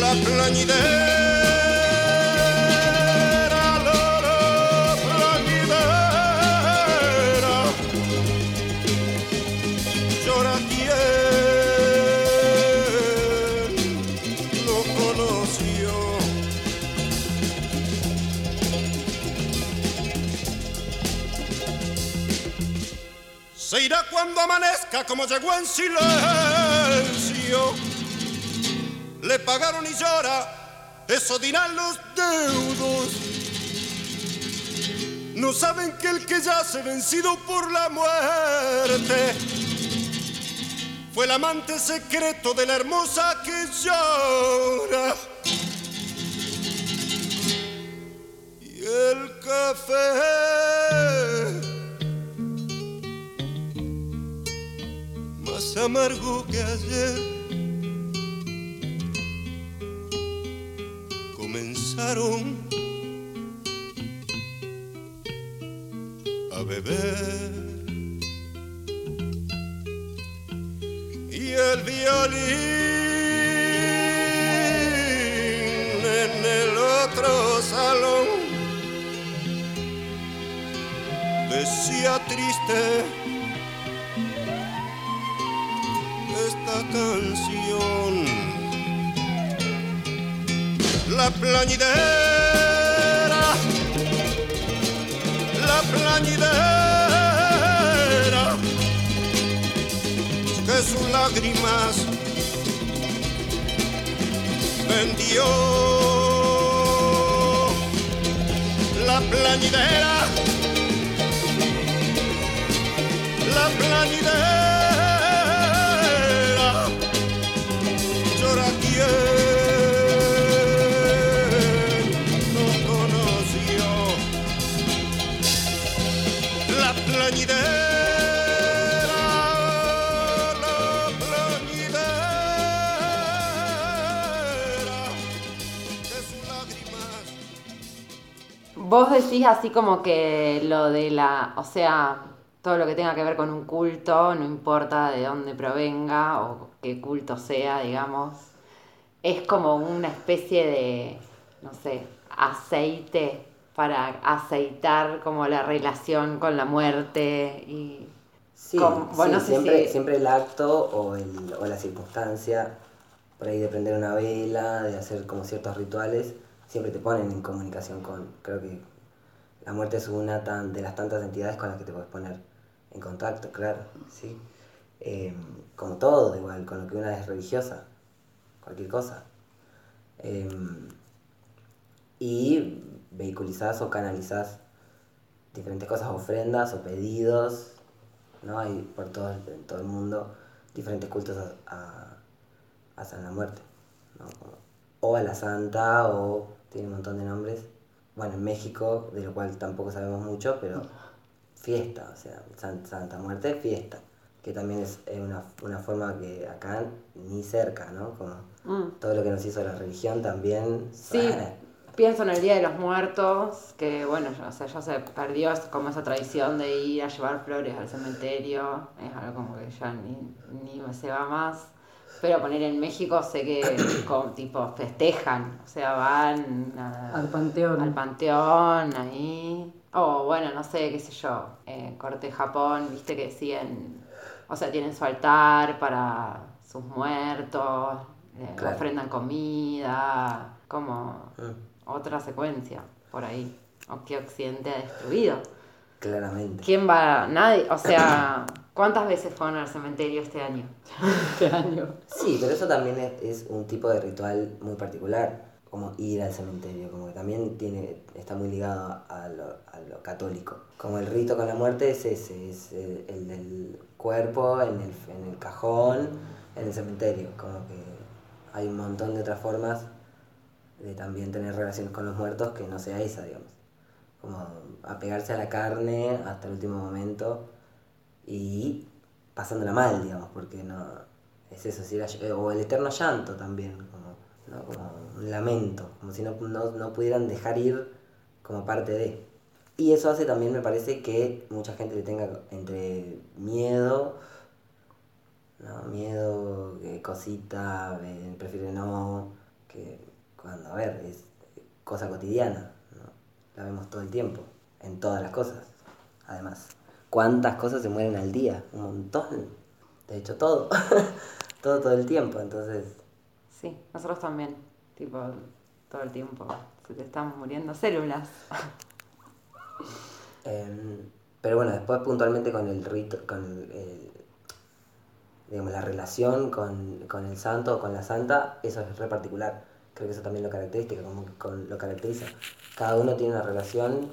La plañidera, cuando amanezca como llegó en silencio. Le pagaron y llora, eso dirán los deudos. No saben que el que yace vencido por la muerte fue el amante secreto de la hermosa que llora. Y el café amargo que ayer. Comenzaron a beber y el violín en el otro salón decía triste canción. La plañidera, la plañidera, que sus lágrimas vendió. La plañidera, la plañidera Vos decís así como que lo de la, o sea, todo lo que tenga que ver con un culto, no importa de dónde provenga o qué culto sea, digamos, es como una especie de, no sé, aceite para aceitar como la relación con la muerte y... Sí, con- sí, bueno, no sé siempre, si- siempre el acto o, el, o la circunstancia, por ahí de prender una vela, de hacer como ciertos rituales, siempre te ponen en comunicación con, creo que la muerte es una tan, de las tantas entidades con las que te puedes poner en contacto, claro, sí. Eh, como todo, igual, con lo que una es religiosa, cualquier cosa. Eh, y vehiculizás o canalizás diferentes cosas, ofrendas o pedidos, ¿no? Hay por todo el, en todo el mundo diferentes cultos a, a, a San la Muerte, ¿no? O a la Santa, o tiene un montón de nombres. Bueno, en México, de lo cual tampoco sabemos mucho, pero fiesta, o sea, San- Santa Muerte, fiesta. Que también es una, una forma que acá ni cerca, ¿no? Como Mm. todo lo que nos hizo la religión también. Sí, pienso en el Día de los Muertos, que bueno, ya, o sea, ya se perdió como esa tradición de ir a llevar flores al cementerio, es algo como que ya ni, ni se va más. Pero poner en México sé que como, tipo festejan, o sea, van a- Al panteón. al panteón ahí. O bueno, no sé, qué sé yo, eh, corte Japón, viste que siguen, o sea, tienen su altar para sus muertos, eh, Claro. ofrendan comida, como Mm, otra secuencia por ahí. O que Occidente ha destruido. claramente. ¿Quién va? Nadie, o sea, ¿cuántas veces fueron al cementerio este año? Este año. Sí, pero eso también es, es un tipo de ritual muy particular, como ir al cementerio, como que también tiene, está muy ligado a lo, a lo católico. Como el rito con la muerte es ese, es el, el del cuerpo en el, en el cajón, en el cementerio, como que hay un montón de otras formas de también tener relaciones con los muertos que no sea esa, digamos. Como apegarse a la carne hasta el último momento y pasándola mal, digamos, porque no es eso, si era- eh, o el eterno llanto también, como, ¿no? como un lamento, como si no, no, no pudieran dejar ir como parte de. Y eso hace también, me parece, que mucha gente le tenga entre miedo, ¿no? miedo, que cosita, eh, prefiere no, que cuando, a ver, es cosa cotidiana, ¿no? la vemos todo el tiempo, en todas las cosas, además. ¿Cuántas cosas se mueren al día? Un montón. De hecho, todo. todo, todo el tiempo. Entonces, Sí, nosotros también, tipo, todo el tiempo. Se te están muriendo células. em, pero bueno, después puntualmente con el rito, con el, el- digamos, la relación con, con el santo o con la santa, eso es re particular. Creo que eso también lo caracteriza, como con- lo caracteriza. Cada uno tiene una relación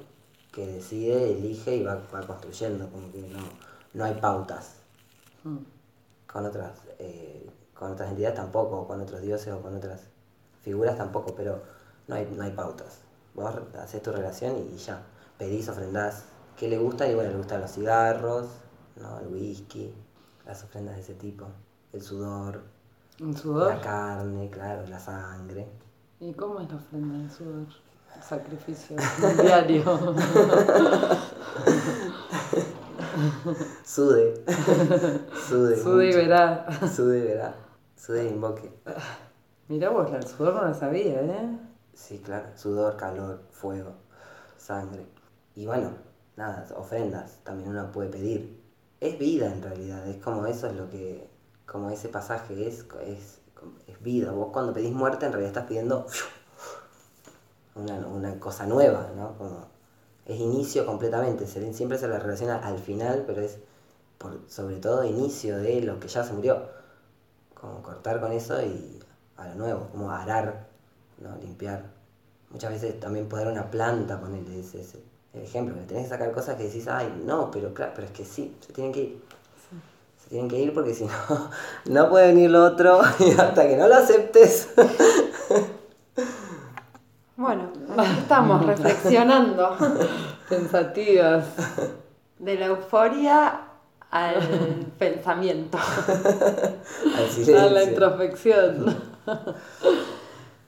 que decide, elige y va, va construyendo, como que no, no hay pautas. Mm. con otras eh, con otras entidades tampoco, con otros dioses o con otras figuras tampoco, pero no hay, no hay pautas. Vos haces tu relación y ya. Pedís, ofrendás qué le gusta, y bueno, le gustan los cigarros, ¿no? el whisky, las ofrendas de ese tipo, el sudor, ¿Un sudor? la carne, claro, la sangre. ¿Y cómo es la ofrenda del sudor? El sacrificio diario. Sude. Sude. Sude y verá. Sude y verá. Sude y invoque. Mirá vos, del sudor no la sabía, ¿eh? Sí, claro. Sudor, calor, fuego, sangre. Y bueno, nada, ofrendas también uno puede pedir. Es vida en realidad, es como eso es lo que, como ese pasaje es, es, es vida. Vos cuando pedís muerte en realidad estás pidiendo una, una cosa nueva, ¿no? Como es inicio completamente, se- siempre se la relaciona al final, pero es por, sobre todo inicio de lo que ya se murió. Como cortar con eso y a lo nuevo, como arar, ¿no? limpiar. Muchas veces también podar una planta, ponerle ese, ese el ejemplo, que tenés que sacar cosas que decís, ay, no, pero claro, pero es que sí, se tienen que ir. Se tienen que ir porque si no, no puede venir lo otro y hasta que no lo aceptes. Bueno, aquí estamos reflexionando Pensativas. de la euforia al pensamiento. Al A la introspección.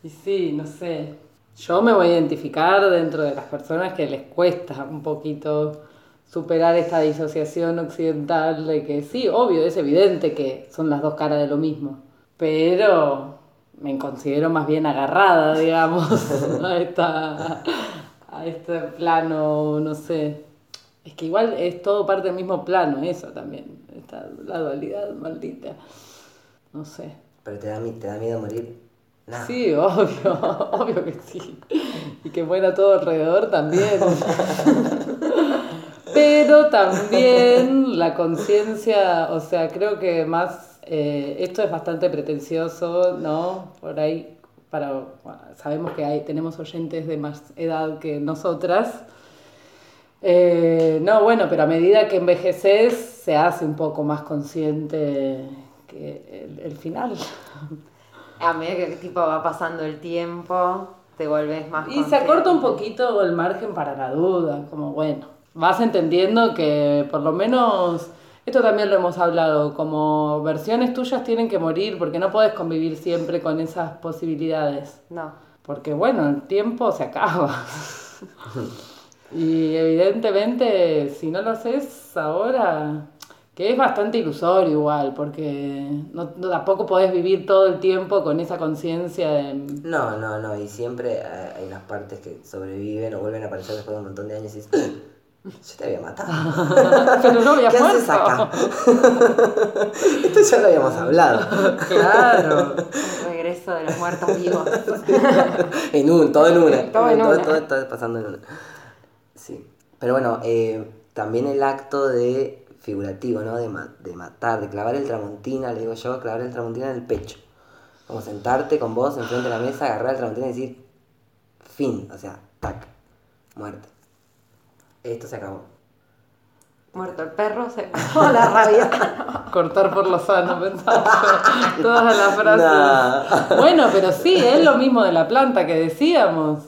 y sí, no sé. Yo me voy a identificar dentro de las personas que les cuesta un poquito superar esta disociación occidental de que sí, obvio, es evidente que son las dos caras de lo mismo. Pero me considero más bien agarrada, digamos, a, esta, a este plano, no sé. Es que igual es todo parte del mismo plano, eso también. Esta, la dualidad maldita. No sé. Pero te da, te da miedo morir. No. Sí, obvio, obvio que sí. Y que muera todo alrededor también. Pero también la conciencia, o sea, creo que más, eh, esto es bastante pretencioso, ¿no? Por ahí, para, bueno, sabemos que hay, tenemos oyentes de más edad que nosotras. Eh, no, bueno, pero a medida que envejeces se hace un poco más consciente que el, el final. A medida que tipo va pasando el tiempo, te vuelves más Y se acorta un poquito el margen para la duda, como bueno, vas entendiendo que por lo menos, esto también lo hemos hablado, como versiones tuyas tienen que morir porque no puedes convivir siempre con esas posibilidades. No. Porque bueno, el tiempo se acaba. y evidentemente, si no lo haces ahora, Que es bastante ilusorio igual, porque no, no- tampoco podés vivir todo el tiempo con esa conciencia de... No, no, no, y siempre eh, hay unas partes que sobreviven o vuelven a aparecer después de un montón de años y dices, "Ah, yo te había matado. Pero no había ¿Qué haces acá? Esto ya lo habíamos hablado. Claro. El regreso de los muertos vivos. en un, todo en una. Todo en una. todo está pasando en una. Sí. Pero bueno, eh, también el acto de figurativo, ¿no? De, ma- de matar, de clavar el tramontina, le digo yo, clavar el tramontina en el pecho. Como sentarte con vos enfrente de la mesa, agarrar el tramontina y decir, fin, o sea, tac, muerte. Esto se acabó. Muerto el perro, se acabó la rabia. Cortar por lo sano, pensaba. Todas las frases. Nah. Bueno, pero sí, es lo mismo de la planta que decíamos.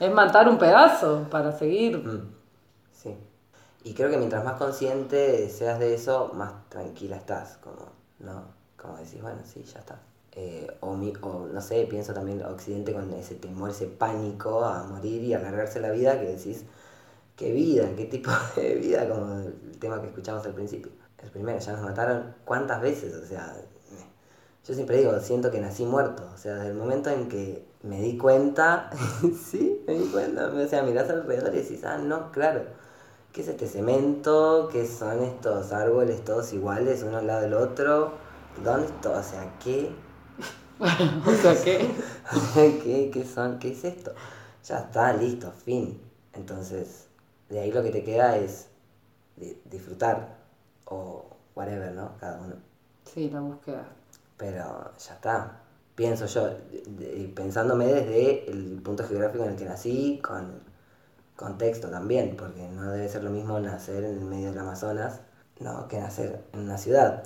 Es matar un pedazo para seguir. Mm, Sí. Y creo que mientras más consciente seas de eso, más tranquila estás. Como, no, como decís, bueno, sí, ya está. Eh, o, mi- o no sé, pienso también Occidente con ese temor, ese pánico a morir y alargarse la vida, que decís, ¿qué vida? ¿Qué tipo de vida? Como el tema que escuchamos al principio. El primero, ya nos mataron cuántas veces, o sea, yo siempre digo, siento que nací muerto, o sea, desde el momento en que me di cuenta, sí, me di cuenta, o sea, mirás alrededor y decís, ah, no, claro, ¿qué es este cemento? ¿Qué son estos árboles todos iguales, uno al lado del otro? ¿Dónde está? O sea, ¿qué? O sea que. ¿Qué, qué son? ¿Qué es esto? Ya está, listo, fin. Entonces, de ahí lo que te queda es di- disfrutar o whatever, ¿no? Cada uno. Sí, la búsqueda. Pero ya está. Pienso yo, de- pensándome desde el punto geográfico en el que nací, con contexto también, porque no debe ser lo mismo nacer en el medio del Amazonas, no, que nacer en una ciudad.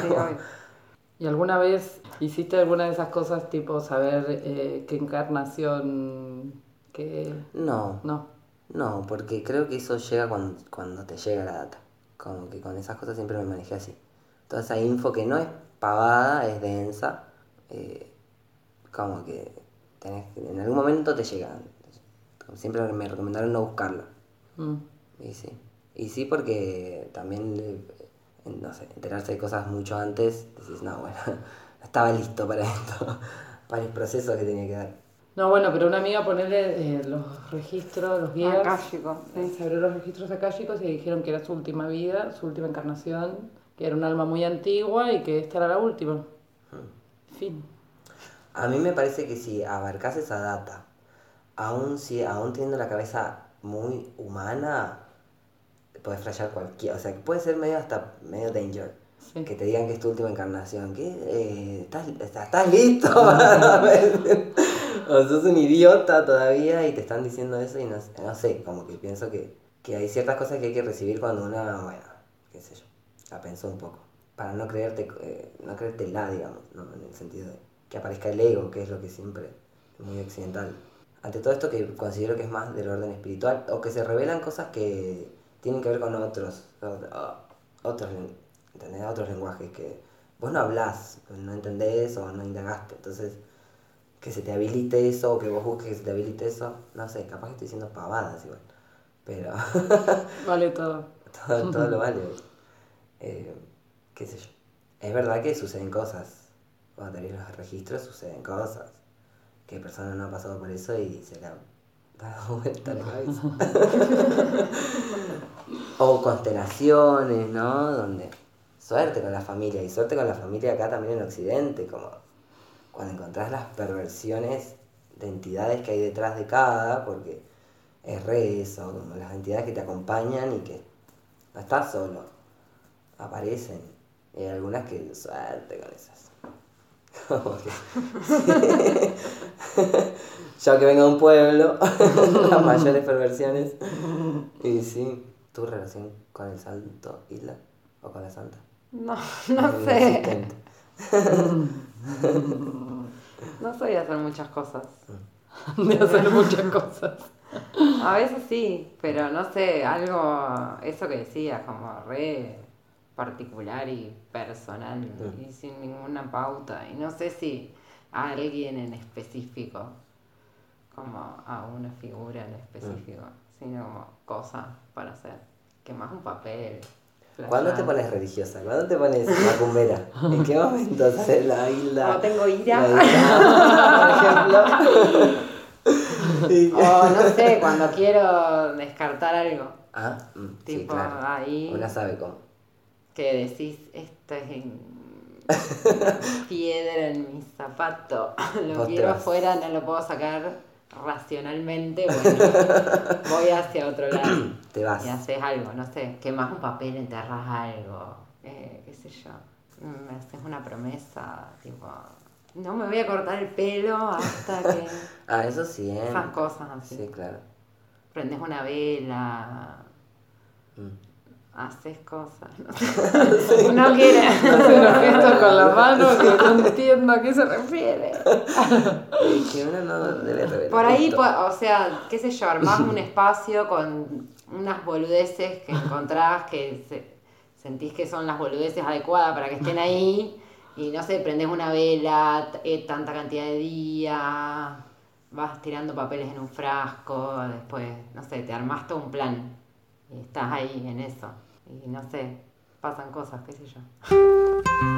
Sí. ¿Y alguna vez hiciste alguna de esas cosas tipo saber eh, qué encarnación que No, no? No, porque creo que eso llega cuando, cuando te llega la data. Como que con esas cosas siempre me manejé así. Toda esa info que no es pavada, es densa, eh, como que tenés en algún momento te llega. Siempre me recomendaron no buscarla. Mm. Y sí. Y sí porque también, eh, no sé, enterarse de cosas mucho antes, decís, no, bueno, estaba listo para esto, para el proceso que tenía que dar. No, bueno, pero una amiga ponerle eh, los registros, los guías. Akáshico, sí. Se abrió los registros akáshicos y dijeron que era su última vida, su última encarnación, que era un alma muy antigua y que esta era la última. Fin. A mí me parece que si abarcas esa data, aún, si, aún teniendo la cabeza muy humana, puedes flashear cualquier, o sea, que puede ser medio hasta medio danger. Sí. Que te digan que es tu última encarnación, que eh, ¿estás, estás, listo? o sos un idiota todavía y te están diciendo eso y no, sé- no sé, como que pienso que, que hay ciertas cosas que hay que recibir cuando una, bueno, qué sé yo, la pensó un poco. Para no creerte, eh, no creértela, digamos, ¿no? en el sentido de que aparezca el ego, que es lo que siempre es muy occidental. Ante todo esto que considero que es más del orden espiritual, o que se revelan cosas que tienen que ver con otros, otros, ¿entendés? otros lenguajes que vos no hablás, no entendés o no indagaste, entonces que se te habilite eso o que vos busques que se te habilite eso, no sé, capaz que estoy diciendo pavadas igual, pero Vale todo. todo, todo lo vale. Eh, qué sé yo. Es verdad que suceden cosas. Cuando tenés los registros suceden cosas. Que persona no ha pasado por eso y se le ha dado vuelta la cabeza. o constelaciones, ¿no? Donde suerte con la familia. Y suerte con la familia acá también en Occidente. Como cuando encontrás las perversiones de entidades que hay detrás de cada, porque es re eso, como las entidades que te acompañan y que no estás solo, aparecen. Y hay algunas que suerte con esas. Yo que vengo de un pueblo, las mayores perversiones. Y sí, ¿tu relación con el santo Isla o con la santa? No, no sé. No soy de hacer muchas cosas. De hacer muchas cosas. A veces sí, pero no sé, algo, eso que decías, como re particular y personal y sin ninguna pauta. Y no sé si a alguien en específico, como a una figura en específico, sino como cosas para hacer, que más un papel. ¿Cuándo te pones religiosa? ¿Cuándo te pones macumbera? ¿En qué momento sale la isla? Cuando tengo ira. Isla, por ejemplo. O no sé, cuando quiero descartar algo. Ah, mm, sí, Tipo, claro. ahí. Una sabe cómo. Que decís, esto es en piedra en mi zapato. Lo quiero afuera, no lo puedo sacar racionalmente. Bueno, voy hacia otro lado. Te vas. Y haces algo, no sé, quemas un papel, enterras algo, eh, qué sé yo. Me haces una promesa, tipo, no me voy a cortar el pelo hasta que. Ah, eso sí, ¿eh? Esas cosas así. Sí, claro. Prendes una vela, Mm. Haces cosas. No, sé. no quiere. Hace unos gestos con la mano que no entiendo a qué se refiere. Que uno no debe. Por ahí, po- o sea, qué sé yo, armás un espacio con unas boludeces que encontrás que se- sentís que son las boludeces adecuadas para que estén ahí. Y no sé, prendés una vela, eh, tanta cantidad de días, vas tirando papeles en un frasco, después, no sé, te armás todo un plan. Y estás ahí en eso. Y no sé, pasan cosas, qué sé yo.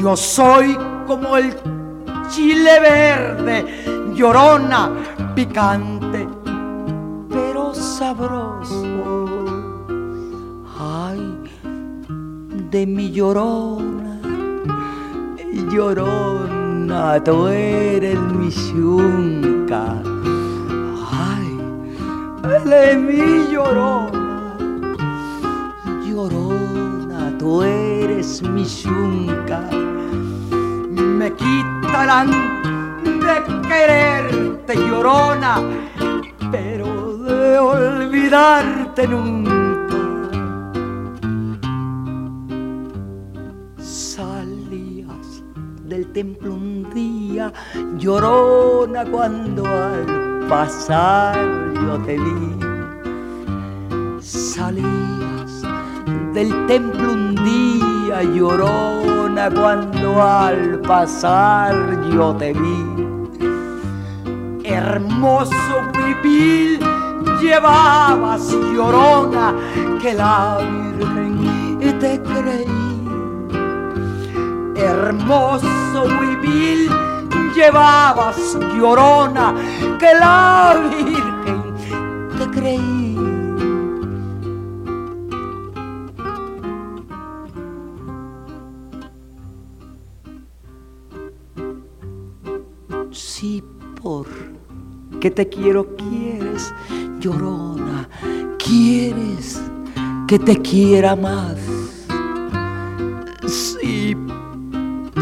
Yo soy como el chile verde, llorona, picante, pero sabroso. Ay, de mi llorona, llorona, tú eres mi yunca. Ay, de mi llorona llorona, tú eres mi yunca. Me quitarán de quererte, llorona, pero de olvidarte nunca. Salías del templo un día, llorona, cuando al pasar yo te vi salías del templo un día llorona cuando al pasar yo te vi. Hermoso huipil llevabas llorona que la Virgen te creí. Hermoso huipil llevabas llorona que la Virgen te creí. Porque te quiero, quieres, llorona, quieres que te quiera más. Sí,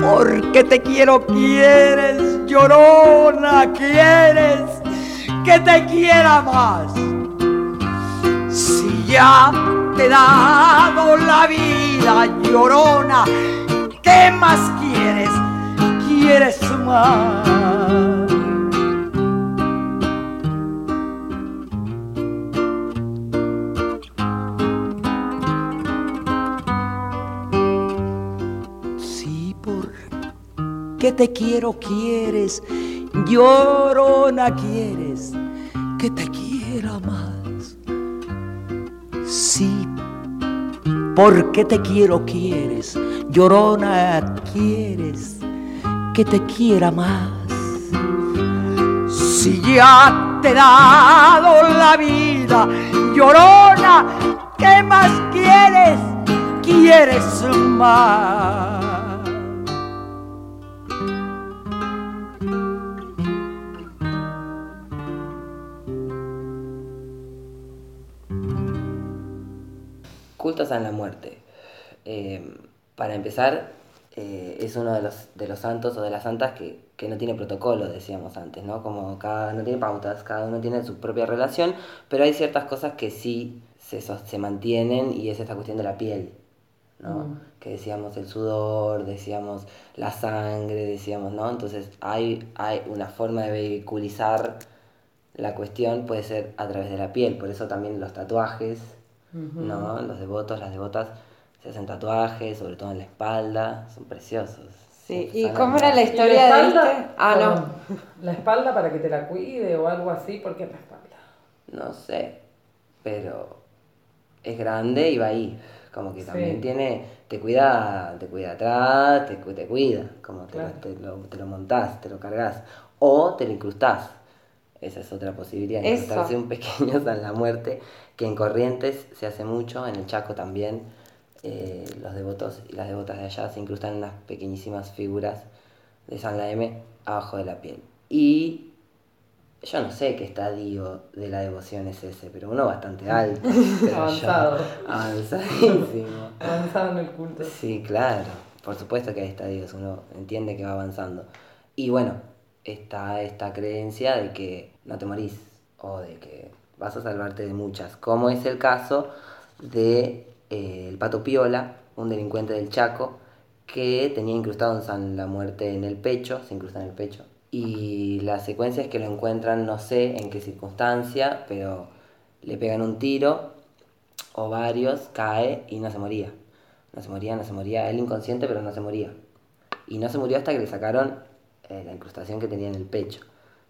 porque te quiero, quieres, llorona, quieres que te quiera más. Si ya te he dado la vida, llorona, ¿qué más quieres? ¿Quieres más? Porque te quiero, quieres, llorona, quieres que te quiera más. Sí, porque te quiero, quieres, llorona, quieres que te quiera más. Si ya te he dado la vida, llorona, ¿qué más quieres? quieres más. Cultos a la muerte. Eh, para empezar, eh, es uno de los, de los santos o de las santas que, que no tiene protocolo, decíamos antes, ¿no? Como cada no tiene pautas, cada uno tiene su propia relación, pero hay ciertas cosas que sí se, se mantienen y es esta cuestión de la piel, ¿no? Mm. Que decíamos el sudor, decíamos la sangre, decíamos, ¿no? Entonces hay, hay una forma de vehiculizar la cuestión, puede ser a través de la piel, por eso también los tatuajes, ¿no? Los devotos, las devotas se hacen tatuajes, sobre todo en la espalda, son preciosos. Sí, ¿y cómo era la hermosos. ¿Y historia de este? Ah, no. La espalda para que te la cuide o algo así, ¿por qué la espalda? No sé, pero es grande y va ahí. Como que también Sí. tiene, te cuida, te cuida atrás, te, te cuida, como te, Claro. lo, te, lo, te lo montás, te lo cargas, o te lo incrustás. Esa es otra posibilidad, Eso. un pequeño San la Muerte, que en Corrientes se hace mucho, en el Chaco también. eh, los devotos y las devotas de allá se incrustan unas pequeñísimas figuras de San la M abajo de la piel. Y yo no sé qué estadio de la devoción es ese, pero uno bastante alto. yo. Avanzado. Avanzadísimo. Avanzado en el culto. Sí, claro. Por supuesto que hay estadios, uno entiende que va avanzando. Y bueno, está esta creencia de que no te morís o de que vas a salvarte de muchas, como es el caso de eh, el Pato Piola, un delincuente del Chaco, que tenía incrustado un San la Muerte en el pecho, se incrusta en el pecho. Y la secuencia es que lo encuentran, no sé en qué circunstancia, pero le pegan un tiro o varios, cae y no se moría. No se moría, no se moría. Él inconsciente, pero no se moría. Y no se murió hasta que le sacaron eh, la incrustación que tenía en el pecho.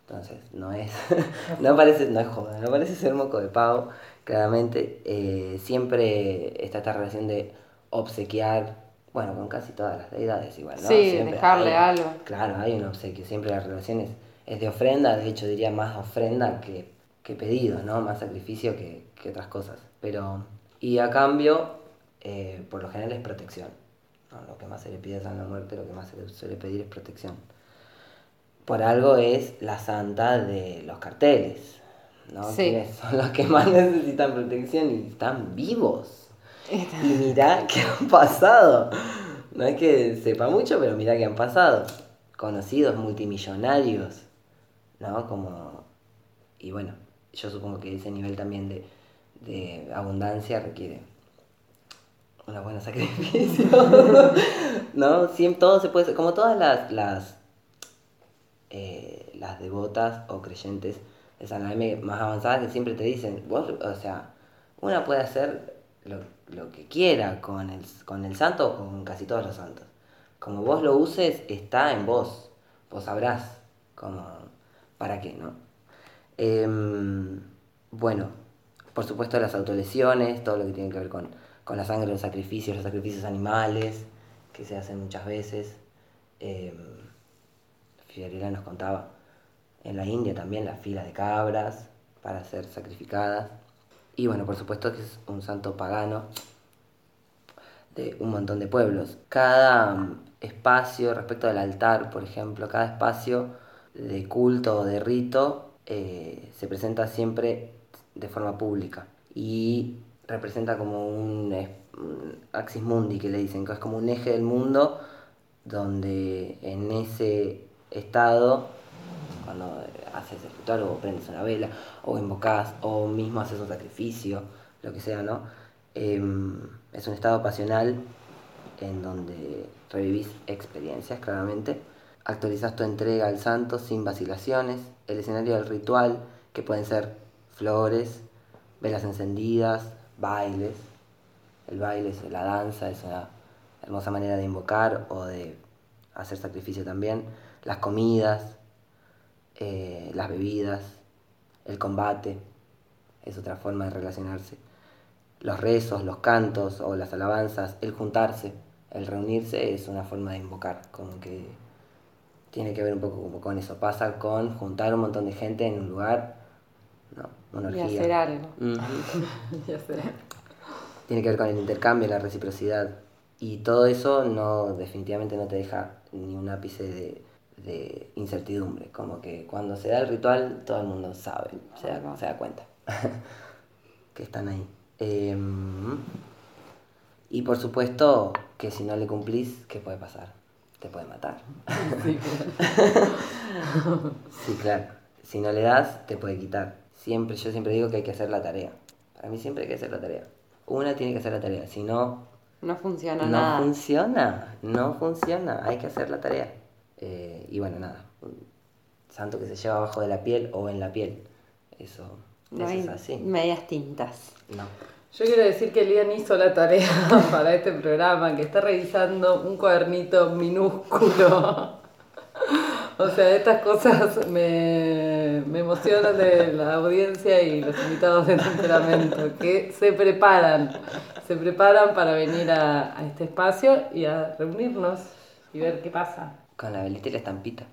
Entonces, no es, no parece, no es joda, no parece ser moco de pavo, claramente. Eh, siempre está esta relación de obsequiar, bueno, con casi todas las deidades igual, ¿no? Sí, Siempre dejarle hay- algo. Claro, hay un obsequio, siempre la relación es, es de ofrenda, de hecho diría más ofrenda que, que pedido, ¿no? Más sacrificio que, que otras cosas. Pero, y a cambio, eh, por lo general es protección. ¿no? Lo que más se le pide a San la Muerte, lo que más se le suele pedir es protección. Por algo es la santa de los carteles, ¿no? Sí. Son los que más necesitan protección y están vivos. Y mirá qué han pasado. No es que sepa mucho, pero mirá qué han pasado. Conocidos multimillonarios, ¿no? Como. Y bueno, yo supongo que ese nivel también de, de abundancia requiere una buena sacrificio. ¿No? Siempre todo se puede. Como todas las. las eh, las devotas o creyentes de San Jaime más avanzadas que siempre te dicen, vos, o sea, una puede hacer lo, lo que quiera con el, con el santo o con casi todos los santos. Como vos lo uses, está en vos. Vos sabrás como, para qué, ¿no? Em, bueno, por supuesto las autolesiones, todo lo que tiene que ver con, con la sangre, los sacrificios, los sacrificios animales, que se hacen muchas veces. Em, Fiorella nos contaba, en la India también las filas de cabras para ser sacrificadas. Y bueno, por supuesto que es un santo pagano de un montón de pueblos. Cada mm, espacio respecto del altar, por ejemplo, cada espacio de culto o de rito eh, se presenta siempre de forma pública y representa como un, axis mundi que le dicen, que es como un eje del mundo donde en ese estado, cuando haces el ritual o prendes una vela o invocas o mismo haces un sacrificio, lo que sea, ¿no? Em, es un estado pasional en donde revivís experiencias, claramente. Actualizas tu entrega al santo sin vacilaciones. El escenario del ritual, que pueden ser flores, velas encendidas, bailes. El baile es la danza, es una hermosa manera de invocar o de hacer sacrificio también. Las comidas, eh, las bebidas, el combate, es otra forma de relacionarse. Los rezos, los cantos o las alabanzas, el juntarse, el reunirse es una forma de invocar, como que tiene que ver un poco como con eso. Pasa con juntar un montón de gente en un lugar, no, una Y orgía. hacer algo. Ujú. Ya sé. tiene que ver con el intercambio, la reciprocidad. Y todo eso no, definitivamente no te deja ni un ápice de, de incertidumbre. Como que cuando se da el ritual, todo el mundo sabe, se da, se da cuenta que están ahí. Em, y por supuesto que si no le cumplís, ¿qué puede pasar? Te puede matar. Sí, claro. Si no le das, te puede quitar. Siempre, yo siempre digo que hay que hacer la tarea. Para mí siempre hay que hacer la tarea. Una tiene que hacer la tarea, si no, No funciona no nada. funciona. No funciona, hay que hacer la tarea. Eh, y bueno, nada. Santo que se lleva abajo de la piel o en la piel. Eso, No eso hay es así. medias tintas. No. Yo quiero decir que Lian hizo la tarea para este programa, que está revisando un cuadernito minúsculo. O sea, estas cosas me, me emocionan de la audiencia y los invitados de temperamento, que se preparan, se preparan para venir a, a este espacio y a reunirnos y ver qué pasa. Con la velita y la estampita.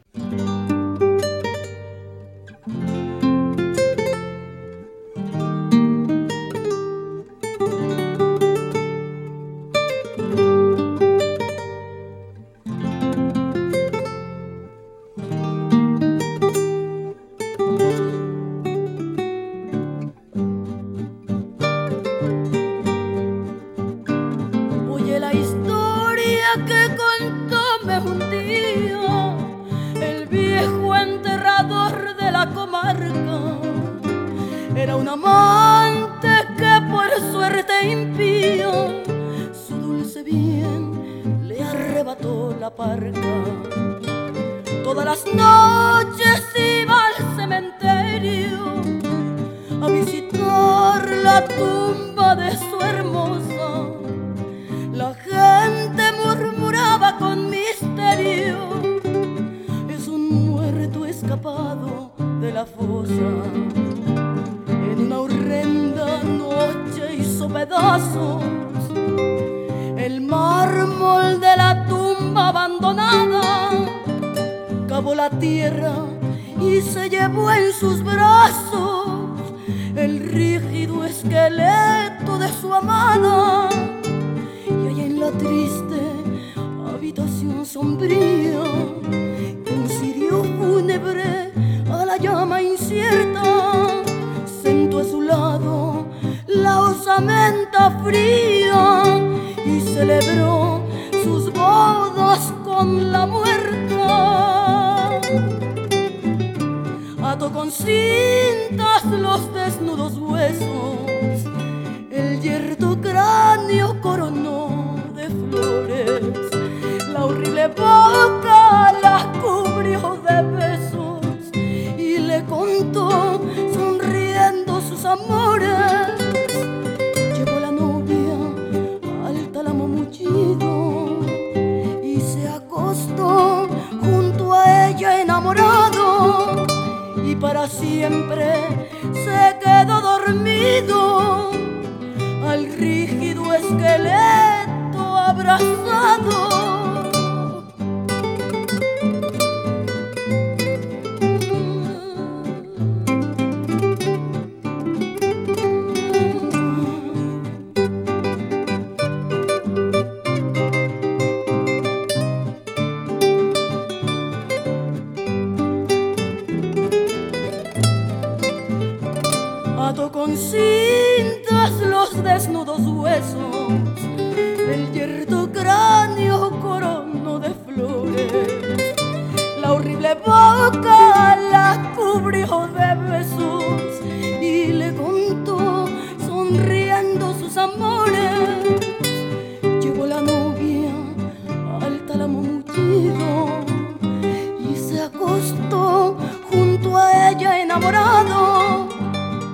Y se acostó junto a ella enamorado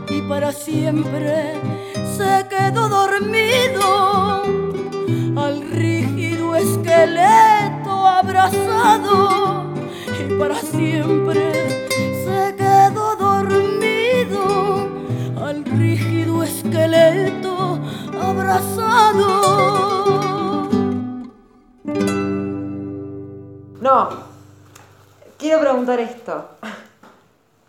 y para siempre se quedó dormido al rígido esqueleto abrazado y para siempre se quedó dormido al rígido esqueleto abrazado. Preguntar esto.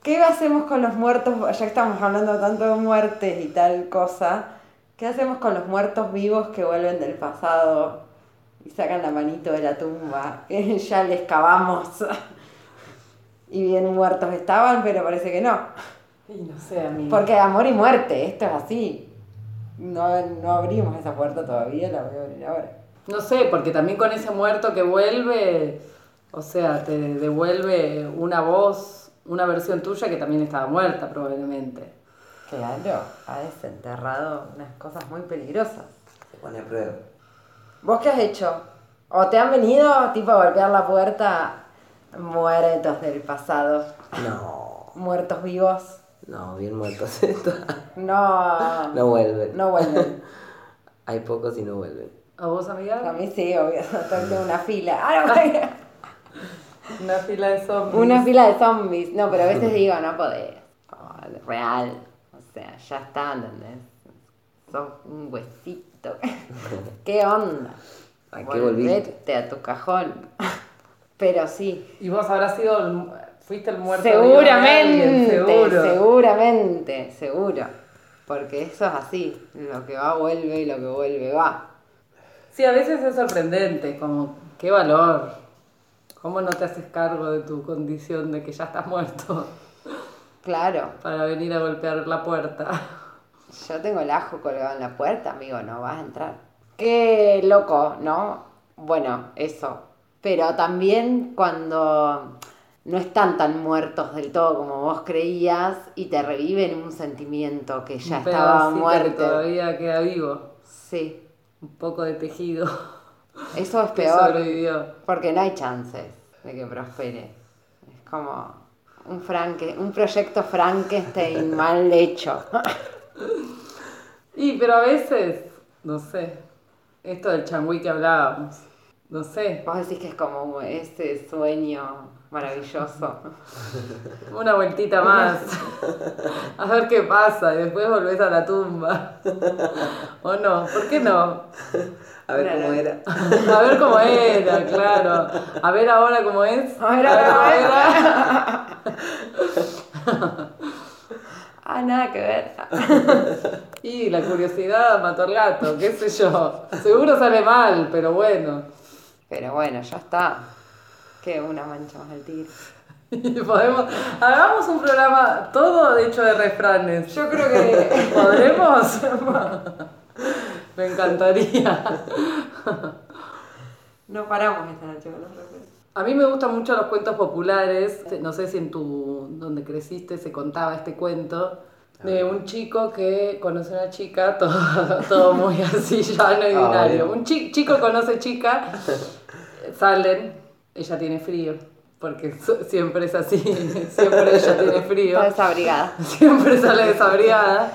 ¿Qué hacemos con los muertos? Ya estamos hablando tanto de muertes y tal cosa. ¿Qué hacemos con los muertos vivos que vuelven del pasado y sacan la manito de la tumba? Ya les cavamos y bien muertos estaban, pero parece que no. Y no sé, a mí. Porque amor y muerte, esto es así. No, no abrimos esa puerta todavía, la voy a abrir ahora. No sé, porque también con ese muerto que vuelve, o sea, te devuelve una voz, una versión tuya que también estaba muerta probablemente. Claro, ha desenterrado unas cosas muy peligrosas. Se pone a prueba. ¿Vos qué has hecho? ¿O te han venido tipo a golpear la puerta muertos del pasado? No, Muertos vivos. no, bien muertos. No. No vuelven. No vuelven. Hay pocos y no vuelven. ¿A vos, amiga? A mí sí, obvio. Tengo una fila. Ah, no. Una fila de zombies. Una fila de zombies. No, pero a veces digo, no podés. Oh, real. O sea, ya está, ¿entendés? Sos un huesito. ¿Qué onda? ¿A qué volviste? Volvete a tu cajón. Pero sí. Y vos habrás sido, el- fuiste el muerto vivo de alguien, Seguramente, seguro. seguramente, seguro. Porque eso es así. Lo que va vuelve y lo que vuelve va. Sí, a veces es sorprendente, como, qué valor. ¿Cómo no te haces cargo de tu condición de que ya estás muerto Claro. para venir a golpear la puerta? Yo tengo el ajo colgado en la puerta, amigo, no vas a entrar. Qué loco, ¿no? Bueno, eso. Pero también cuando no están tan muertos del todo como vos creías y te reviven un sentimiento que ya Un estaba muerto. todavía queda vivo. Sí, Un poco de tejido. Eso es peor. sobrevivió. Porque no hay chances de que prospere. Es como un, franque, un proyecto Frankenstein mal hecho. Y, pero a veces, no sé, esto del changüí que hablábamos, no sé, Vos decís que es como ese sueño maravilloso. una vueltita más, a ver qué pasa, y después volvés a la tumba. ¿O no? ¿Por qué no? A ver cómo era. A ver cómo era, claro. A ver ahora cómo es. A ver ahora Ah, nada que ver. Y la curiosidad mató al gato, qué sé yo. Seguro sale mal, pero bueno. Pero bueno, ya está. Que una mancha más al tigre. Y podemos, hagamos un programa todo hecho de refranes. Yo creo que ¿Podremos? Me encantaría. no paramos esta noche con los recuerdos. A mí me gustan mucho los cuentos populares. No sé si en tu donde creciste se contaba este cuento de un chico que conoce a una chica, todo, todo muy así llano y Ah, binario. Un chi- chico conoce chica, salen, ella tiene frío, porque so- siempre es así, siempre ella tiene frío. Está desabrigada. Siempre sale desabrigada.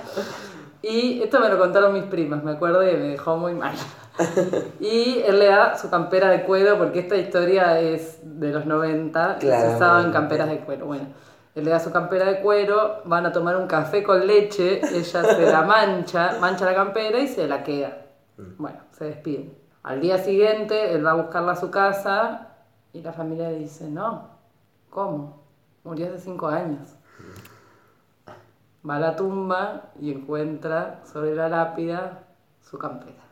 Y esto me lo contaron mis primas, me acuerdo y me dejó muy mal. Y él le da su campera de cuero, porque esta historia es de los 90, y se usaban camperas de cuero. Bueno, él le da su campera de cuero, van a tomar un café con leche, ella se la mancha, mancha la campera y se la queda. Bueno, se despiden. Al día siguiente, él va a buscarla a su casa y la familia le dice, no, ¿cómo? Murió hace cinco años. Va a la tumba y encuentra sobre la lápida su campera.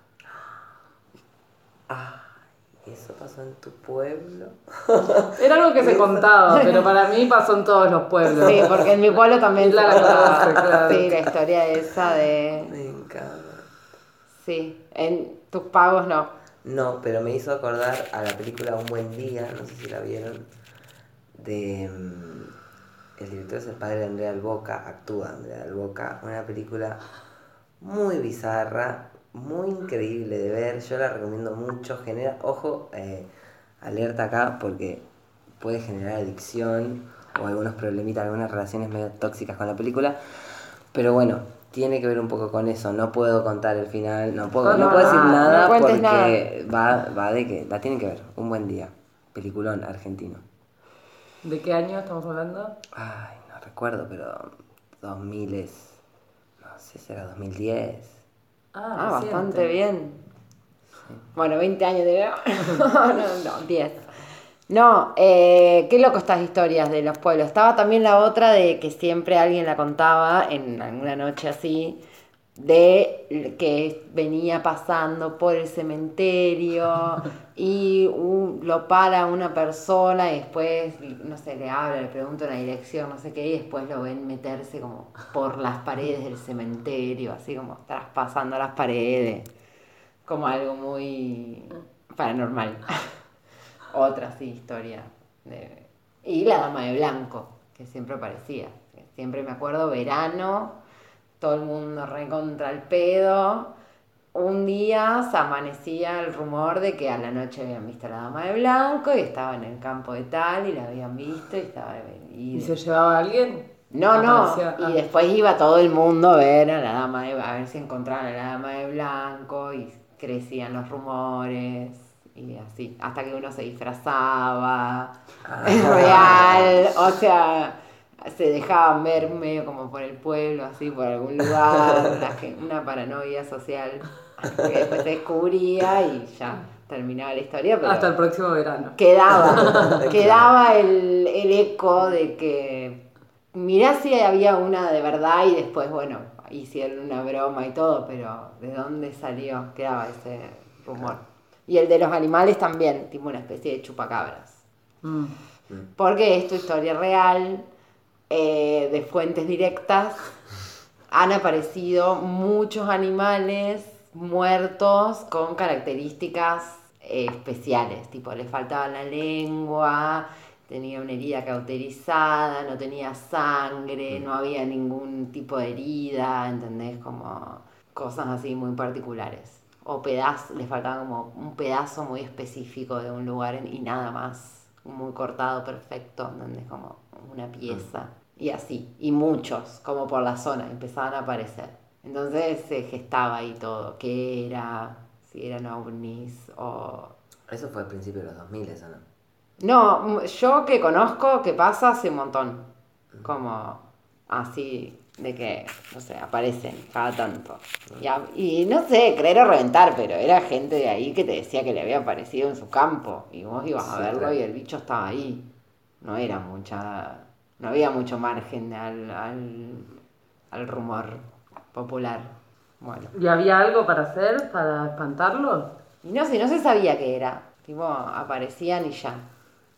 ¿Eso pasó en tu pueblo? Era algo que se contaba, pero para mí pasó en todos los pueblos. Sí, porque en mi pueblo también se la contaba. conoce, claro. Sí, la historia esa de... Me encanta. Sí, en tus pagos no. No, pero me hizo acordar a la película Un Buen Día, no sé si la vieron, de... el director es el padre de Andrea Alboca, actúa Andrea Alboca, una película muy bizarra, muy increíble de ver, yo la recomiendo mucho, genera, ojo, eh, alerta acá porque puede generar adicción o algunos problemitas, algunas relaciones medio tóxicas con la película, pero bueno, tiene que ver un poco con eso, no puedo contar el final, no puedo, no, No, puedo decir no, nada porque Va, va de que la tienen que ver, un buen día, peliculón argentino. ¿De qué año estamos hablando? Ay, no recuerdo, pero 2000 es, no sé, será 2010. Ah, reciente. bastante bien. Bueno, 20 años de... no, no, 10. No, eh, qué loco estas historias de los pueblos. Estaba también la otra de que siempre alguien la contaba en alguna noche así, de que venía pasando por el cementerio y un- lo para una persona y después, no sé, le habla, le pregunta una dirección, no sé qué, y después lo ven meterse como por las paredes del cementerio, así como traspasando las paredes, como algo muy paranormal. Otra sí, historia. de- Y la dama de blanco, que siempre aparecía. Siempre me acuerdo, verano, todo el mundo recontra el pedo. Un día se amanecía el rumor de que a la noche habían visto a la dama de blanco y estaba en el campo de tal y la habían visto y estaba... ¿Y se llevaba a alguien? No, no. Aparecía- ah. Y después iba todo el mundo a ver a la dama de, a ver si encontraban a la dama de blanco y crecían los rumores y así, hasta que uno se disfrazaba. Es real, o sea, se dejaban ver medio como por el pueblo, así por algún lugar, una paranoia social que después se descubría y ya terminaba la historia. Pero Hasta el próximo verano. quedaba, quedaba el, el eco de que mirá si había una de verdad y después, bueno, hicieron una broma y todo, pero ¿de dónde salió? Quedaba ese rumor. Y el de los animales también, tipo una especie de chupacabras. Mm. Porque es tu historia real, eh, de fuentes directas. Han aparecido muchos animales muertos con características eh, especiales, tipo le faltaba la lengua, tenía una herida cauterizada, no tenía sangre, no había ningún tipo de herida, ¿entendés? Como cosas así muy particulares. O pedazos, le faltaba como un pedazo muy específico de un lugar y nada más, muy cortado, perfecto, ¿entendés? Como una pieza. Y así, y muchos, como por la zona, empezaban a aparecer. Entonces se gestaba ahí todo, qué era, si eran ovnis o... Eso fue al principio de los 2000, eso no. No, m- yo que conozco que pasa hace un montón. Como así, de que, no sé, aparecen cada tanto. Y, a- y no sé, creer o reventar, pero era gente de ahí que te decía que le había aparecido en su campo. Y vos ibas a Sí, verlo claro. y el bicho estaba ahí. No era mucha. No había mucho margen al, al, al rumor popular. Bueno. ¿Y había algo para hacer, para espantarlo? Y no sé, no se sabía qué era. Tipo, aparecían y ya.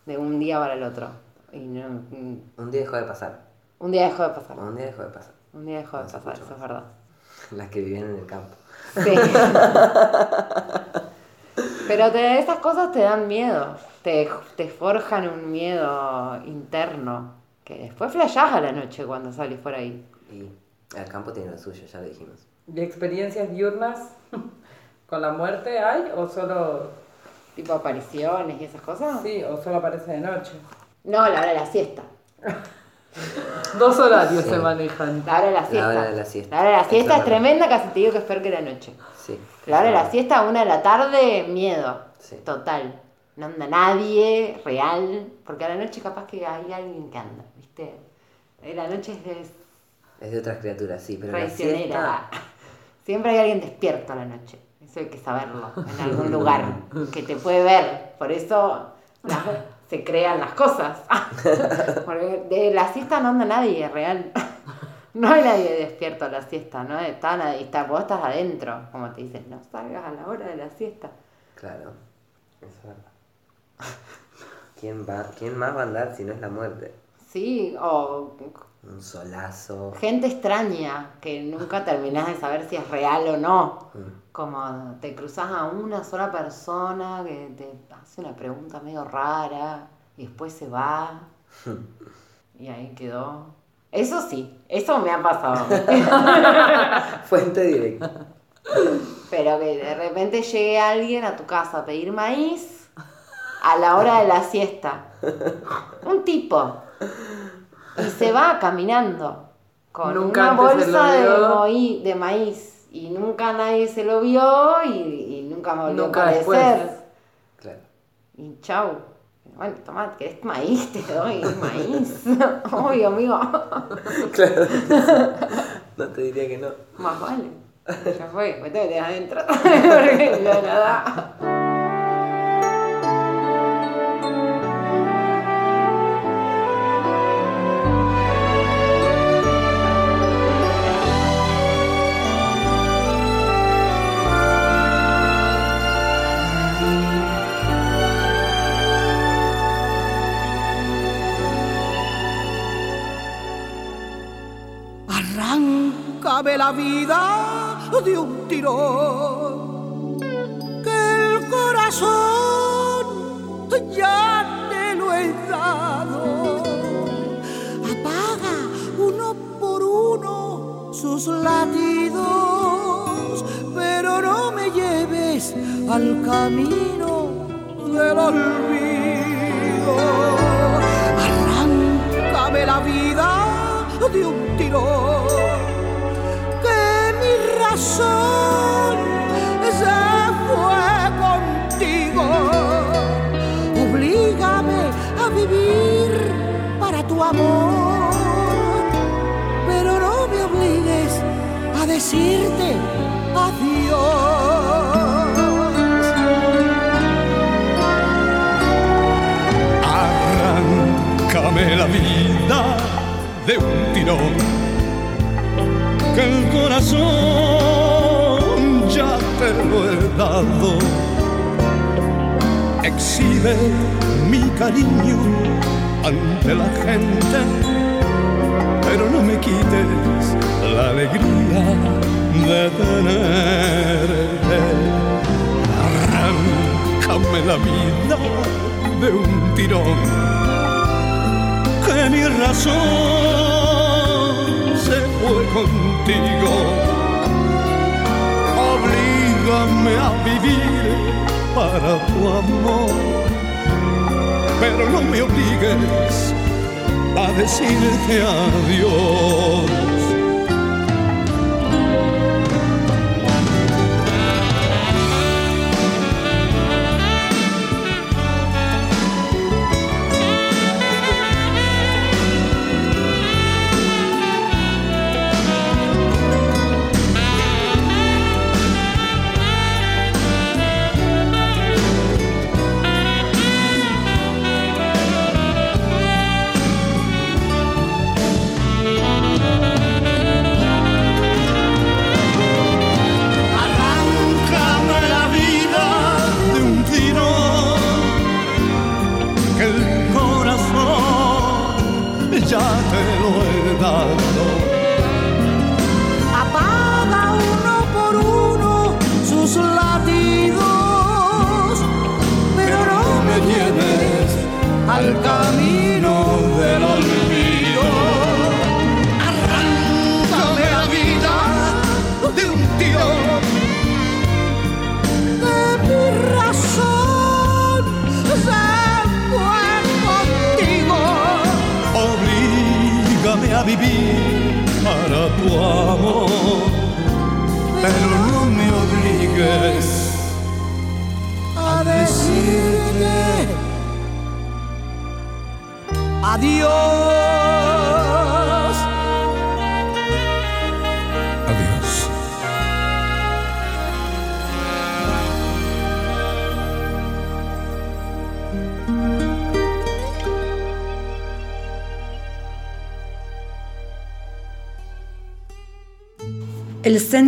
De un día para el otro. Y no, mm, Un día dejó de pasar. un día dejó de pasar. Un día dejó de pasar. Un día dejó de pasar, eso es verdad. Las que vivían en el campo. Sí. Pero te- esas cosas te dan miedo. Te, te forjan un miedo interno. Que después flashás a la noche cuando salís por ahí. Y el campo tiene lo suyo, ya lo dijimos. ¿Y experiencias diurnas con la muerte hay o solo... Tipo apariciones y esas cosas. Sí, o solo aparece de noche? No, la hora de la siesta. Dos horarios Sí. se manejan. La hora de la siesta. hora de la siesta. La hora de la siesta es tremenda, casi te digo que es peor que la noche. Sí. La hora de la siesta, una de la tarde, miedo. Sí. Total. No anda nadie, real. Porque a la noche capaz que hay alguien que anda, ¿viste? Eh, La noche es, es Es de otras criaturas, sí, pero la siesta... Siempre hay alguien despierto a la noche. Eso hay que saberlo. En algún lugar que te puede ver. Por eso las- se crean las cosas. Porque de la siesta no anda nadie, real. No hay nadie despierto a la siesta, ¿no? Está nadie, está, vos estás adentro, como te dicen, no salgas a la hora de la siesta. Claro, eso es verdad. ¿Quién, va, ¿Quién más va a andar si no es la muerte? Sí, o Un solazo. gente extraña que nunca terminás de saber si es real o no. Mm. Como te cruzas a una sola persona que te hace una pregunta medio rara y después se va y ahí quedó. Eso sí, eso me ha pasado. Fuente directa. Pero que de repente llegue alguien a tu casa a pedir maíz a la hora de la siesta. Un tipo. Y se va caminando con Nunca una bolsa de, vio. moí- de maíz. Y nunca nadie se lo vio y, y nunca me volvió Nunca a aparecer. Claro. Y chau. Bueno, toma, ¿querés maíz? Te doy maíz. Obvio, amigo. Claro. No te diría que no. Más vale. Ya fue, métete adentro. Porque ya nada. Vida de un tirón, que el corazón ya te lo he dado. Apaga uno por uno sus latidos, pero no me lleves al camino del olvido. Arráncame la vida de un tirón, mi razón se fue contigo. Oblígame a vivir para tu amor, pero no me obligues a decirte adiós. Arráncame la vida de un tirón, que el corazón he dado. Exhibe mi cariño ante la gente, pero no me quites la alegría de tenerte. Arráncame la vida de un tirón que mi razón se fue contigo. Oblígame a vivir para tu amor, pero no me obligues a decirte adiós.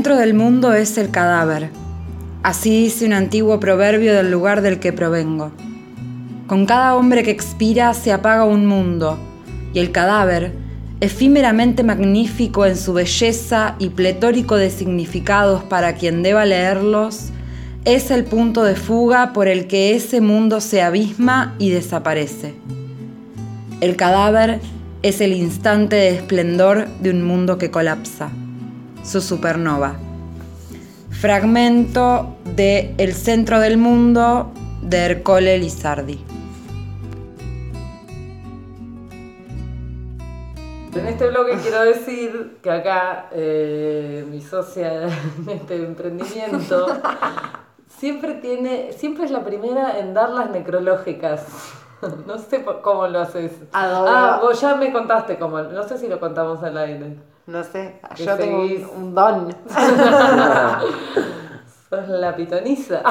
Centro del mundo es el cadáver. Así dice un antiguo proverbio del lugar del que provengo. Con cada hombre que expira se apaga un mundo, y el cadáver, efímeramente magnífico en su belleza y pletórico de significados para quien deba leerlos, es el punto de fuga por el que ese mundo se abisma y desaparece. El cadáver es el instante de esplendor de un mundo que colapsa, su supernova. Fragmento de El centro del mundo de Ercole Lizardi. En este bloque quiero decir que acá eh, mi socia en este emprendimiento siempre tiene, siempre es la primera en dar las necrológicas. No sé cómo lo haces. Adoro. Ah, vos ya me contaste cómo. No sé si lo contamos al aire. No sé, yo tengo un, un don. Sos la pitoniza.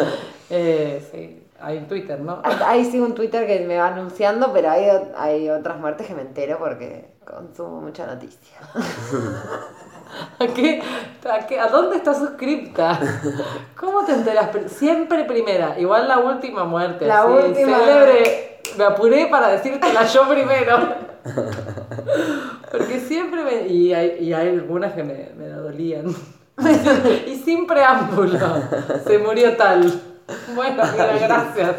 eh, sí, hay en Twitter, ¿no? Ahí sí un Twitter que me va anunciando, pero hay, hay otras muertes que me entero porque consumo mucha noticia. ¿A, qué, a, qué- a dónde estás suscripta? ¿Cómo te enteras? Pr- Siempre primera, igual la última muerte. La así, última. Célebre. Me apuré para decírtela yo primero. Porque siempre me... Y hay, y hay algunas que me, me dolían. y sin preámbulo. Se murió tal. Bueno, mira, gracias.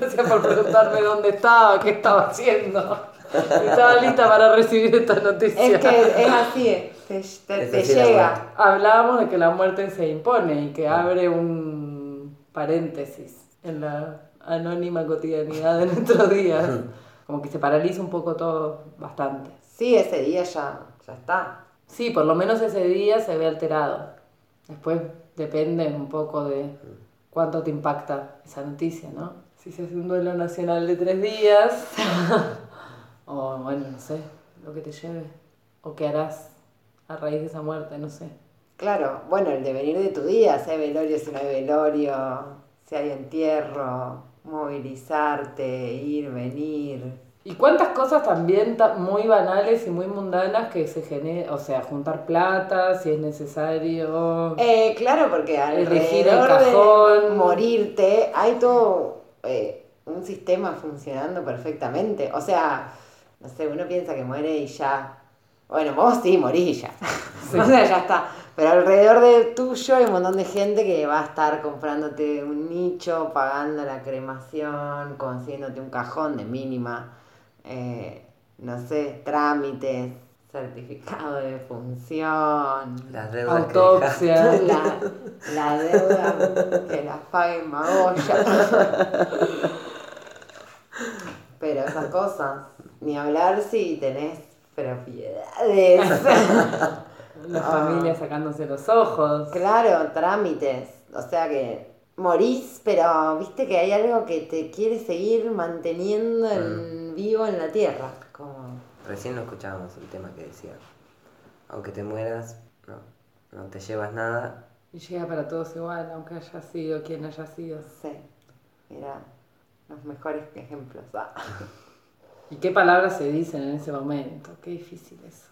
Gracias por preguntarme dónde estaba, qué estaba haciendo. Estaba lista para recibir esta noticia. Es que es así, te, te- te llega. Hablábamos de que la muerte se impone y que abre un paréntesis en la anónima cotidianidad de nuestros días. Como que se paraliza un poco todo, bastante. Sí, ese día ya, ya está. Sí, por lo menos ese día se ve alterado. Después depende un poco de cuánto te impacta esa noticia, ¿no? Si se hace un duelo nacional de tres días, o bueno, no sé, lo que te lleve, o qué harás a raíz de esa muerte, no sé. Claro, bueno, el devenir de tu día, si hay velorio, si no hay velorio, si hay entierro, movilizarte, ir, venir. Y cuántas cosas también ta- muy banales y muy mundanas que se generan, o sea, juntar plata, si es necesario. Eh, claro, porque Elegir el alrededor de cajón. morirte hay todo eh, un sistema funcionando perfectamente. O sea, no sé, uno piensa que muere y ya. Bueno, vos sí morís y ya. o sea, ya está. Pero alrededor de tuyo hay un montón de gente que va a estar comprándote un nicho, pagando la cremación, consiguiéndote un cajón de mínima, eh, no sé, trámites, certificado de función. Las deudas que Autopsia. La, la deuda que la pague Magoya. Pero esas cosas, ni hablar si tenés propiedades. La Ah. familia sacándose los ojos. Claro, trámites. O sea que morís, pero viste que hay algo que te quiere seguir manteniendo en- vivo en la tierra. Como... Recién no escuchábamos el tema que decía. Aunque te mueras, no, no te llevas nada. Y llega para todos igual, aunque haya sido quien haya sido. Sí, mira, los mejores ejemplos. Ah. ¿Y qué palabras se dicen en ese momento? Qué difícil eso.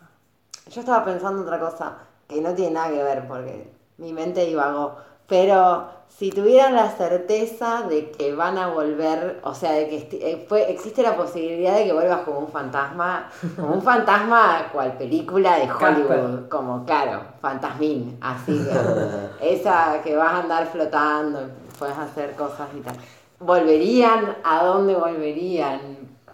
Yo estaba pensando otra cosa que no tiene nada que ver porque mi mente divagó. Pero si tuvieran la certeza de que van a volver, o sea, de que eh, fue- existe la posibilidad de que vuelvas como un fantasma, como un fantasma cual película de Hollywood, Casper. como claro, fantasmín, así que esa que vas a andar flotando, puedes hacer cosas y tal. ¿Volverían? ¿A dónde volverían?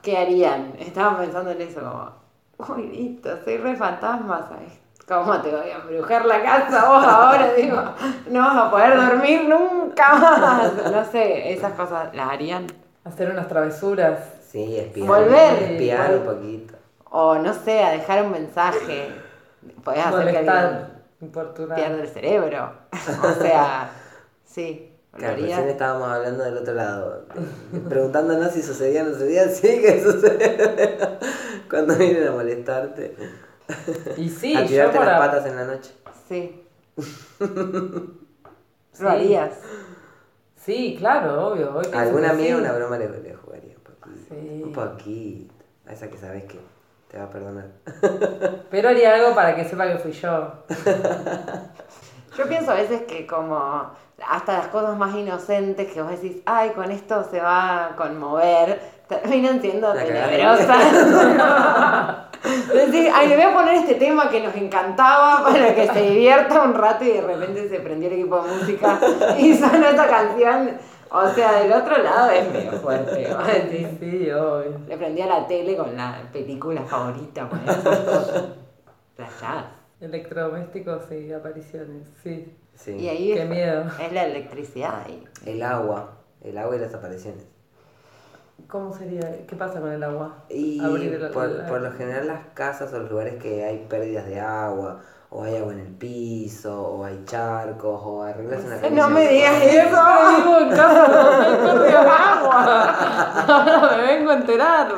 ¿Qué harían? Estaba pensando en eso como, uy, listo, soy re fantasma, ¿sabes? ¿Cómo te voy a embrujar la casa vos ahora? Digo, no vas a poder dormir nunca más. No sé, esas cosas las harían. Hacer unas travesuras. Sí, espiar. Volver. Espiar un poquito. O no sé, a dejar un mensaje. Podés hacer que alguien Molestar. Pierda el cerebro. O sea, sí, Volvería. recién estábamos hablando del otro lado, preguntándonos si sucedía o no sucedía, sí que sucede. Cuando vienen a molestarte, Y sí, a yo tirarte las patas en la noche. Sí. Lo harías. Sí, claro, obvio. A alguna amiga una broma le, le jugaría un poquito. Sí. Un poquito. A esa que sabes que te va a perdonar. Pero haría algo para que sepa que fui yo. Yo pienso a veces que como hasta las cosas más inocentes que vos decís, ay, con esto se va a conmover, terminan siendo tenebrosas. Decís, ay, le voy a poner este tema que nos encantaba para que se divierta un rato y de repente se prendió el equipo de música y sonó esta canción. O sea, del otro lado es medio fuerte. vos decís. Sí, obvio. Le prendí a la tele con la película favorita, con. Electrodomésticos y apariciones, sí. Sí. Y ahí Qué es, miedo. es la electricidad ahí. El agua. El agua y las apariciones. ¿Cómo sería? ¿Qué pasa con el agua? Y el- por, la- por lo general las casas o los lugares que hay pérdidas de agua, o hay agua en el piso, o hay charcos, o arreglas una No me digas eso. vivo en casa donde hay pérdida de agua. Ahora me vengo a enterar.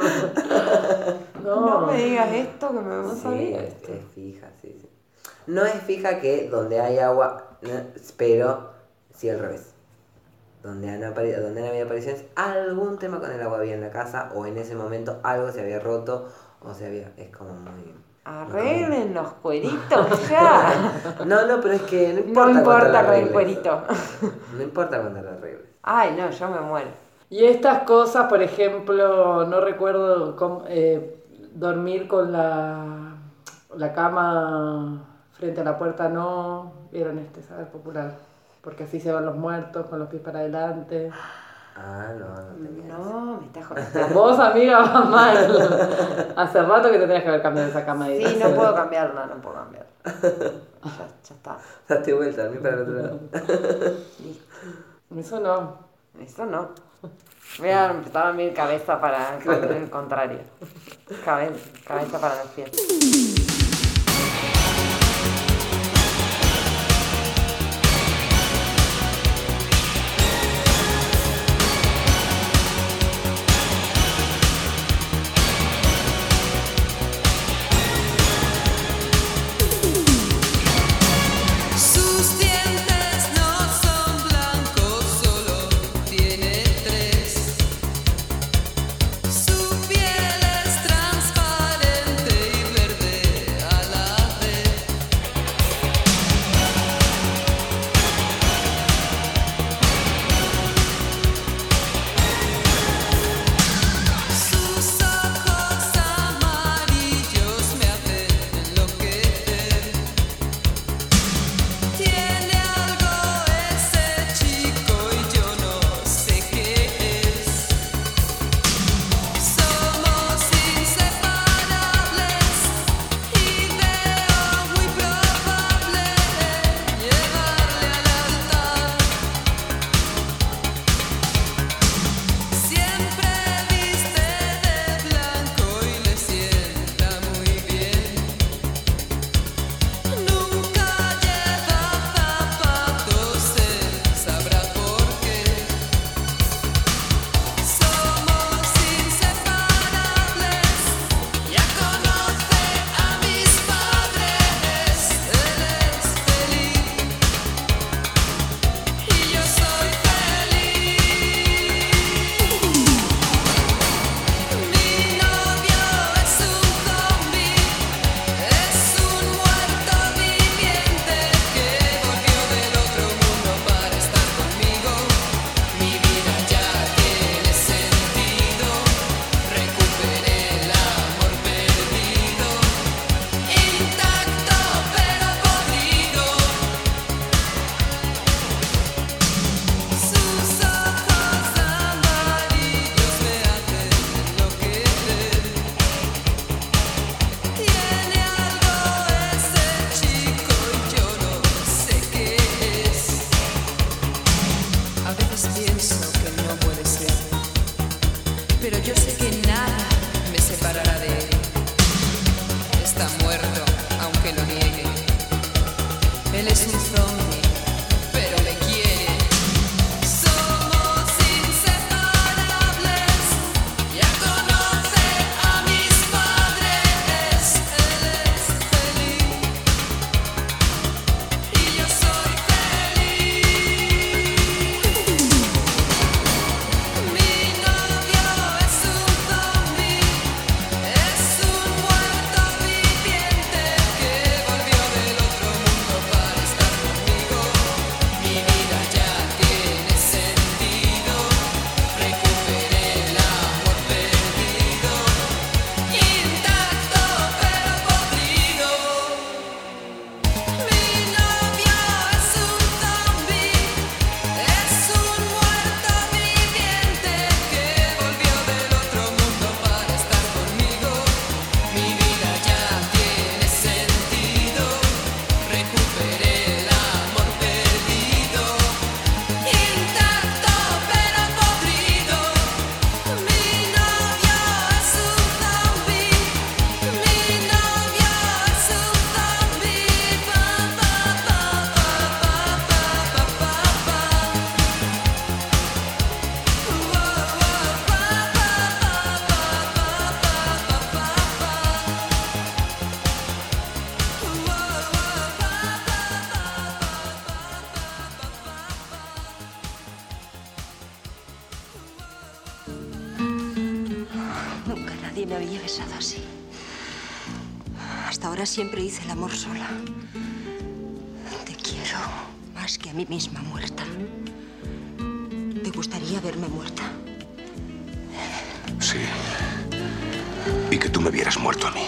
No, No me digas esto que me no Sí, sabía es, esto. es fija, sí, sí. No es fija que donde hay agua, pero sí al revés. Donde han, donde han habido apariciones, algún tema con el agua había en la casa, o en ese momento algo se había roto, o se había. Es como muy. Arreglen los cueritos ya. no, no, pero es que no importa. No importa el cuerito. no importa cuando lo arregles. Ay, no, yo me muero. Y estas cosas, por ejemplo, no recuerdo eh, dormir con la, la cama frente a la puerta, no vieron este saber popular. Porque así se van los muertos, con los pies para adelante. Ah, no, no No, me estás jodiendo. Vos, amiga, vas mal. Hace rato que te tenías que haber cambiado esa cama. Sí, no puedo cambiarla, no puedo cambiar. Ya, ya está. Daste vuelta, a mí para el otro lado. Listo. Eso no. Eso no. Voy a empezar a mi cabeza para el contrario. Cabe, cabeza para los pies. que tú me vieras muerto a mí.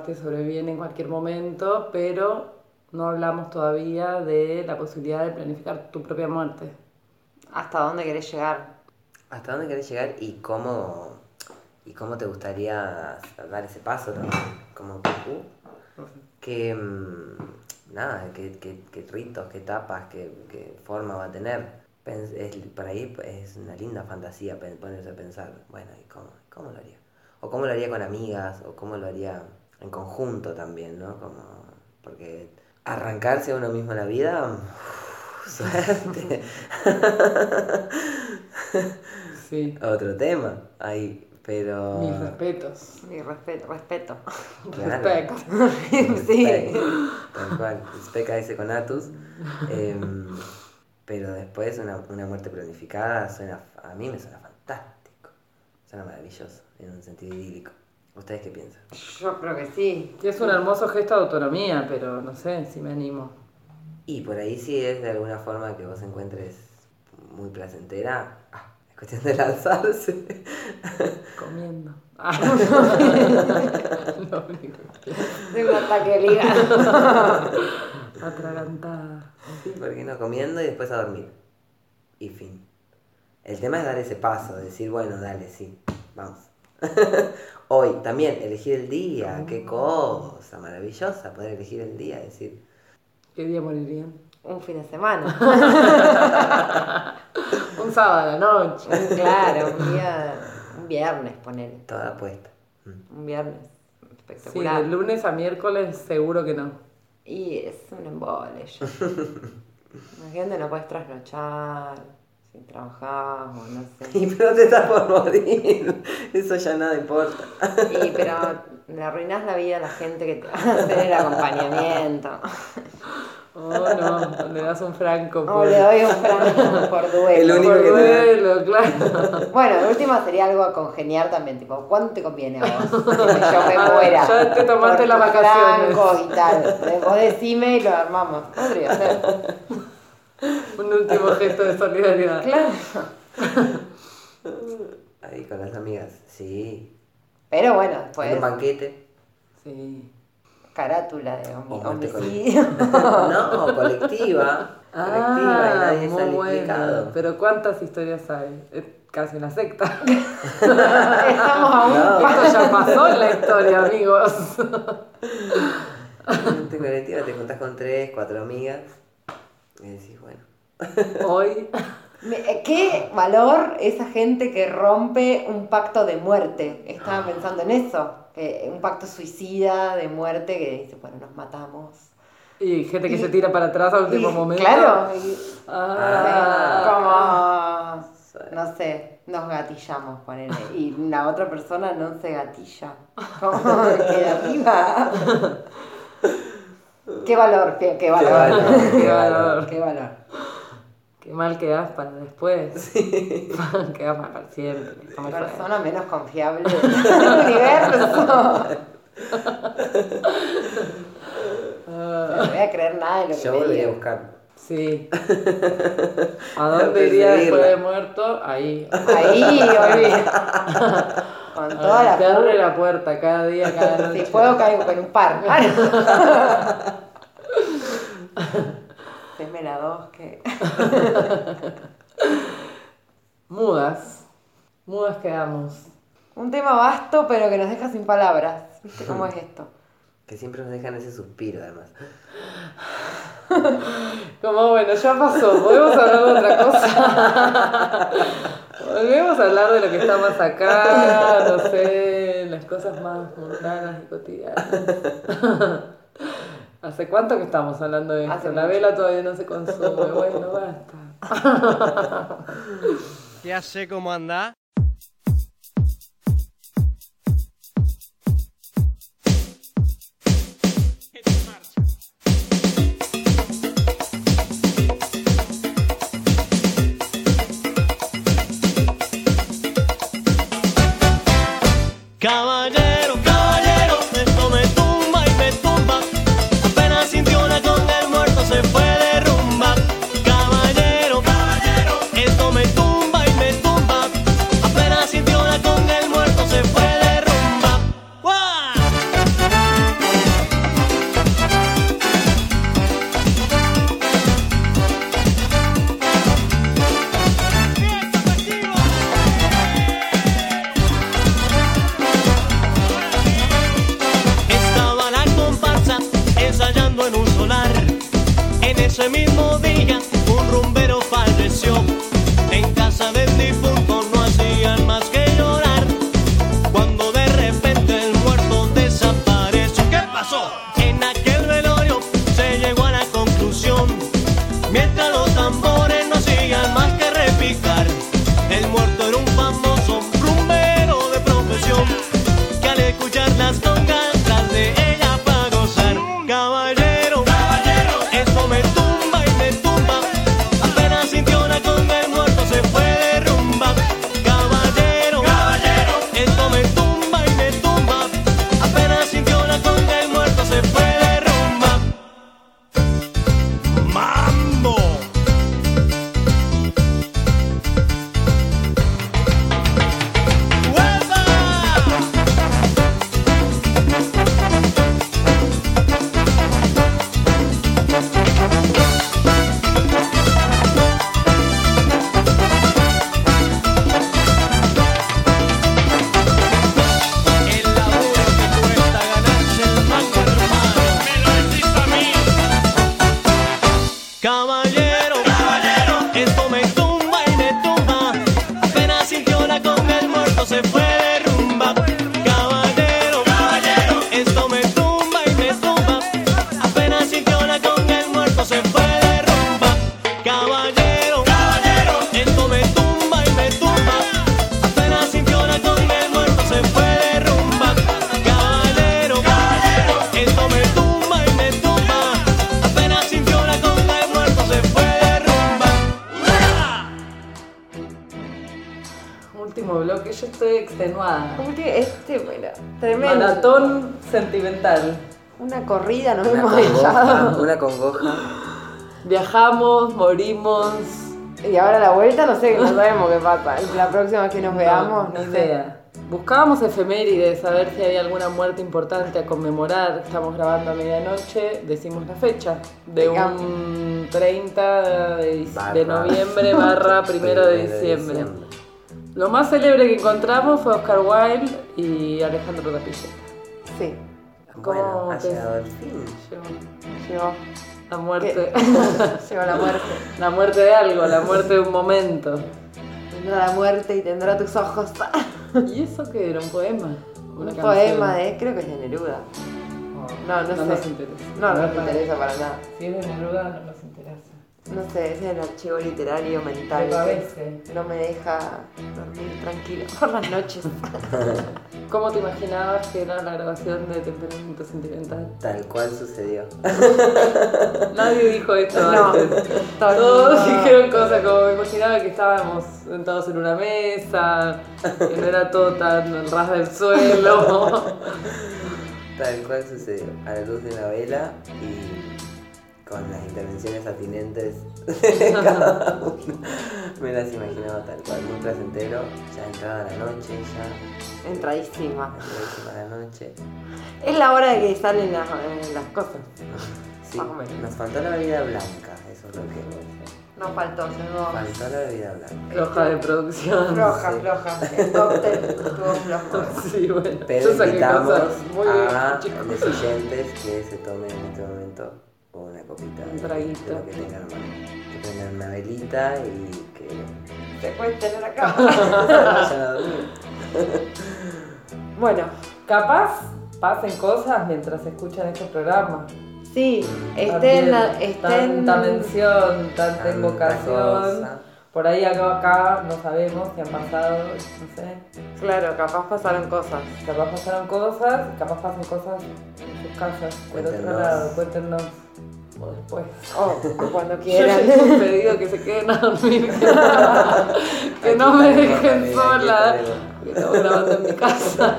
muerte sobreviene en cualquier momento, pero no hablamos todavía de la posibilidad de planificar tu propia muerte. ¿Hasta dónde querés llegar? ¿Hasta dónde querés llegar y cómo, y cómo te gustaría dar ese paso también? Como Cucú. Que, uh, mm, nada, qué, qué, qué ritos, qué etapas, qué, qué, forma va a tener. Es, por ahí es una linda fantasía ponerse a pensar, bueno, ¿y cómo, cómo lo haría? O cómo lo haría con amigas, o cómo lo haría en conjunto también, ¿no? Como, porque arrancarse a uno mismo la vida, suerte. Sí. Otro tema ahí, pero... Mis respetos. Mi respeto, respeto. Claro. Respect. Sí. Tal cual. Respect a ese con Atus. Em, pero después una, una muerte planificada suena, a mí me suena fantástico. Suena maravilloso, en un sentido idílico. ¿Ustedes qué piensan? Yo creo que sí. Es un hermoso gesto de autonomía, pero no sé si me animo. Y por ahí sí es de alguna forma que vos encuentres muy placentera. Ah, es cuestión de lanzarse. Comiendo. Lo único que- Tengo ataque. Atragantada. Sí, ¿por qué no? Comiendo y después a dormir. Y fin. El tema es dar ese paso, decir, bueno, dale, sí, vamos. Hoy, también, elegir el día, qué cosa maravillosa poder elegir el día, decir, ¿Qué día morirían? Un fin de semana. Un sábado a la noche. claro, un día, un viernes, poner. toda puesta. Un viernes Sí, espectacular. de lunes a miércoles seguro que no. Y es un embole. ya. Imagínate, no puedes trasnochar, si trabajar o no sé. Y pero te estás por morir, eso ya nada importa. Y pero le arruinás la vida a la gente que te va a hacer el acompañamiento. Oh, no, le das un franco. O por- le doy un franco por duelo. El único por que te da. duelo, claro. Bueno, de última sería algo a congeniar también, tipo, ¿cuánto te conviene a vos? Que yo me muera. Ya te tomaste las vacaciones. francos y tal. Vos decime y lo armamos. Podría ser. Un último gesto de solidaridad. Claro. Ahí con las amigas, sí. Pero bueno, En después, un banquete. Sí. carátula de homi- homicidio. No, colectiva. colectiva y Ah, nadie muy bueno. Pero ¿cuántas historias hay? Es casi una secta. Estamos aún. No. Esto ya pasó en la historia, amigos. En tu colectiva te juntás con tres, cuatro amigas y decís, bueno. Hoy. Me- ¿Qué valor esa gente que rompe un pacto de muerte? Estaba pensando en eso. un pacto suicida de muerte que dice, bueno, nos matamos. Y gente que Y- se tira para atrás a último Y, momento. Claro. y- Ah. como, no sé, nos gatillamos, ponele. Y la otra persona no se gatilla. Como que arriba. Qué valor, qué, qué valor. valor, qué valor. Qué valor. Qué mal quedás para después. quedás mal para siempre. La persona menos confiable del universo. No voy a creer nada de lo que Yo me volvería a buscar. Sí. ¿A dónde iría después de muerto? Ahí. Ahí, olvídate. Con toda la Te abre la puerta cada día, cada noche. Si puedo caigo con un par. Haceme la dos que. Mudas. Mudas quedamos. Un tema vasto pero que nos deja sin palabras. ¿Viste cómo es esto? Que siempre nos dejan ese suspiro, además. Como bueno, ya pasó, podemos hablar de otra cosa. Volvemos a hablar de lo que está más acá, no sé, las cosas más mundanas y cotidianas. ¿Hace cuánto que estamos hablando de esto? Hace La vela todavía no se consume, bueno, basta. Ya sé cómo anda. Come on. Mientras corrida nos Una hemos congoja, echado. una congoja. Viajamos, morimos. Y ahora la vuelta no sé, no sabemos qué pasa. La próxima vez que nos veamos, No, no, ni sé. idea. Buscábamos efemérides, a ver si había alguna muerte importante a conmemorar. Estamos grabando a medianoche, decimos la fecha. De un 30 de, de noviembre barra primero de diciembre. Lo más célebre que encontramos fue Oscar Wilde y Alejandro Rapilleta. Sí. Bueno, ha llegado el fin. Llegó. La muerte. Llegó la muerte. La muerte de algo, la muerte de un momento. Tendrá la muerte y tendrá tus ojos. ¿Y eso qué era? ¿Un poema? Un poema de, creo que es de Neruda. No, no, No sé. nos interesa. No, no No nos interesa para nada. Si es de Neruda, no nos interesa. No sé, es el archivo literario mental. Me que. No me deja dormir tranquilo por las noches. ¿Cómo te imaginabas que era la grabación de Temperamento Sentimental? Tal cual sucedió. Nadie dijo esto No, antes. Todos dijeron cosas como me imaginaba que estábamos sentados en una mesa, que no era todo tan al ras del suelo. Tal cual sucedió. A la luz de una vela y con las intervenciones atinentes de cada uno. Me las imaginaba tal cual, muy placentero. Ya entrada la noche, ya Entradísima. entradísima la noche. Es la hora de que salen las, eh, las cosas. Sí, Más o menos. nos faltó la bebida blanca, eso es lo que. No faltó, llegó. Faltó la bebida blanca. Floja de producción. Floja, Sí. floja. El cóctel estuvo flojo. Sí, bueno. Pero yo invitamos cosas muy a los oyentes que se tomen en este momento una copita Un traguito. lo que tengan. Que una velita y que Se puede tener acá. vayan a dormir. bueno, Capaz pasen cosas mientras escuchan este programa. sí, estén. Estén Tanta mención, tanta invocación. Por ahí acá, acá no sabemos si han pasado, no sé. Claro, capaz pasaron cosas. Capaz pasaron cosas, capaz pasan cosas en sus casas, del otro lado, cuéntenos. O después. Oh, cuando Yo quieran. les he pedido que se queden a dormir, que no, que no me dejen sola, que estamos grabando en mi casa.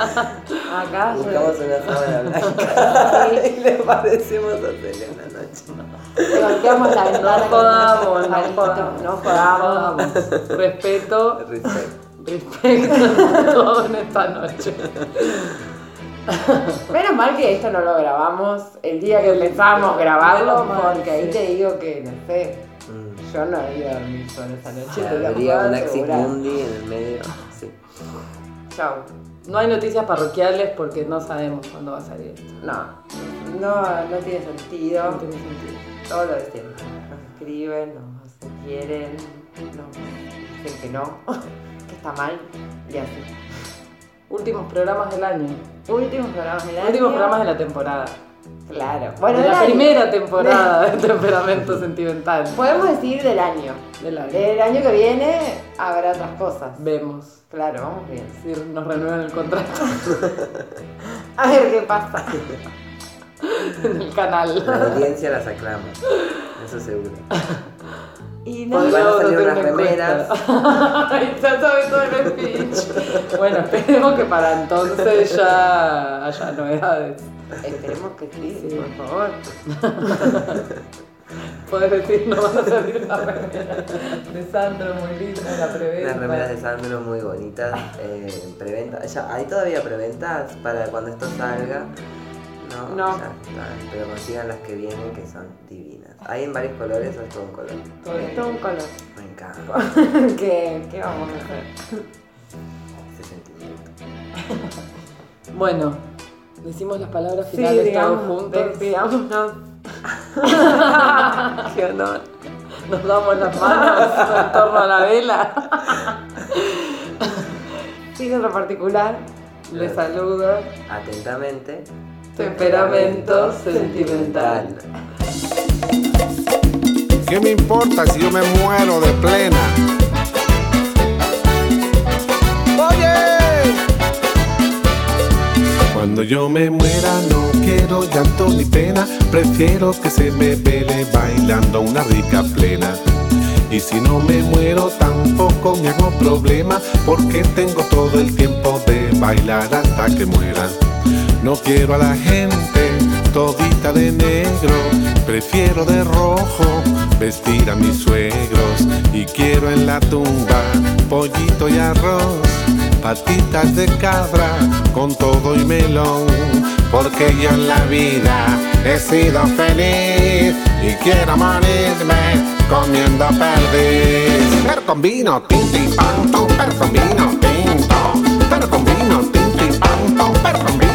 Acá yo- Buscamos una sábana blanca y le parecemos a Celia en la noche. Levanteamos la ventana. No jodamos, no jodamos. No jodamos. Respeto, Respect. respeto todo en esta noche. Menos mal que esto no lo grabamos el día que empezamos a grabarlo, porque ahí te digo que, no sé, Mm. yo no iba a dormir sola esa noche. Lo Habría un. Mundi en el medio. Sí. Chau. No hay noticias parroquiales porque no sabemos cuándo va a salir esto. No, no, no tiene sentido. No tiene sentido. todo lo de siempre. Nos escriben, nos quieren, nos dicen que no, que está mal y así. Últimos programas del año. Últimos programas del año. Últimos programas de la temporada. Claro. Bueno, de del la año. primera temporada de Temperamento Sentimental. Podemos decir del año. Del año. El año que viene habrá otras cosas. Vemos. Claro, vamos bien. Si nos renuevan el contrato A ver qué pasa. en el canal. La audiencia las aclama. Eso seguro. Y no- Van a salir unas una remeras. ya sabe todo el speech. Bueno, esperemos que para entonces ya haya novedades. Esperemos que sí, por favor. Puedes decir, no van a salir una remera de Sandro muy linda, la preventa. Unas remeras de Sandro muy bonitas. Eh, en preventa. Ya, ¿Hay todavía preventas para cuando esto salga? No, No. ya está. Pero consigan las que vienen que son divinas. ¿Hay en varios colores o es todo un color? Todo esto un color. Me encanta ¿Qué, ¿Qué vamos a hacer? ese sentimiento. Bueno, decimos las palabras Sí, finales digamos, todos juntos. despidámonos. Qué honor. Nos damos las manos en torno a la vela. Signo particular. Les saludo. Atentamente. Temperamento sentimental. ¿Qué me importa si yo me muero de plena? Oye, cuando yo me muera no quiero llanto ni pena, prefiero que se me vele bailando una rica plena. Y si no me muero tampoco me hago problema, porque tengo todo el tiempo de bailar hasta que muera. No quiero a la gente todita de negro, prefiero de rojo vestir a mis suegros y quiero en la tumba pollito y arroz, patitas de cabra con todo y melón, porque yo en la vida he sido feliz y quiero morirme comiendo perdiz. Pero con vino, tinti, pero con vino, tinto, pero con vino, tinti, pero con vino.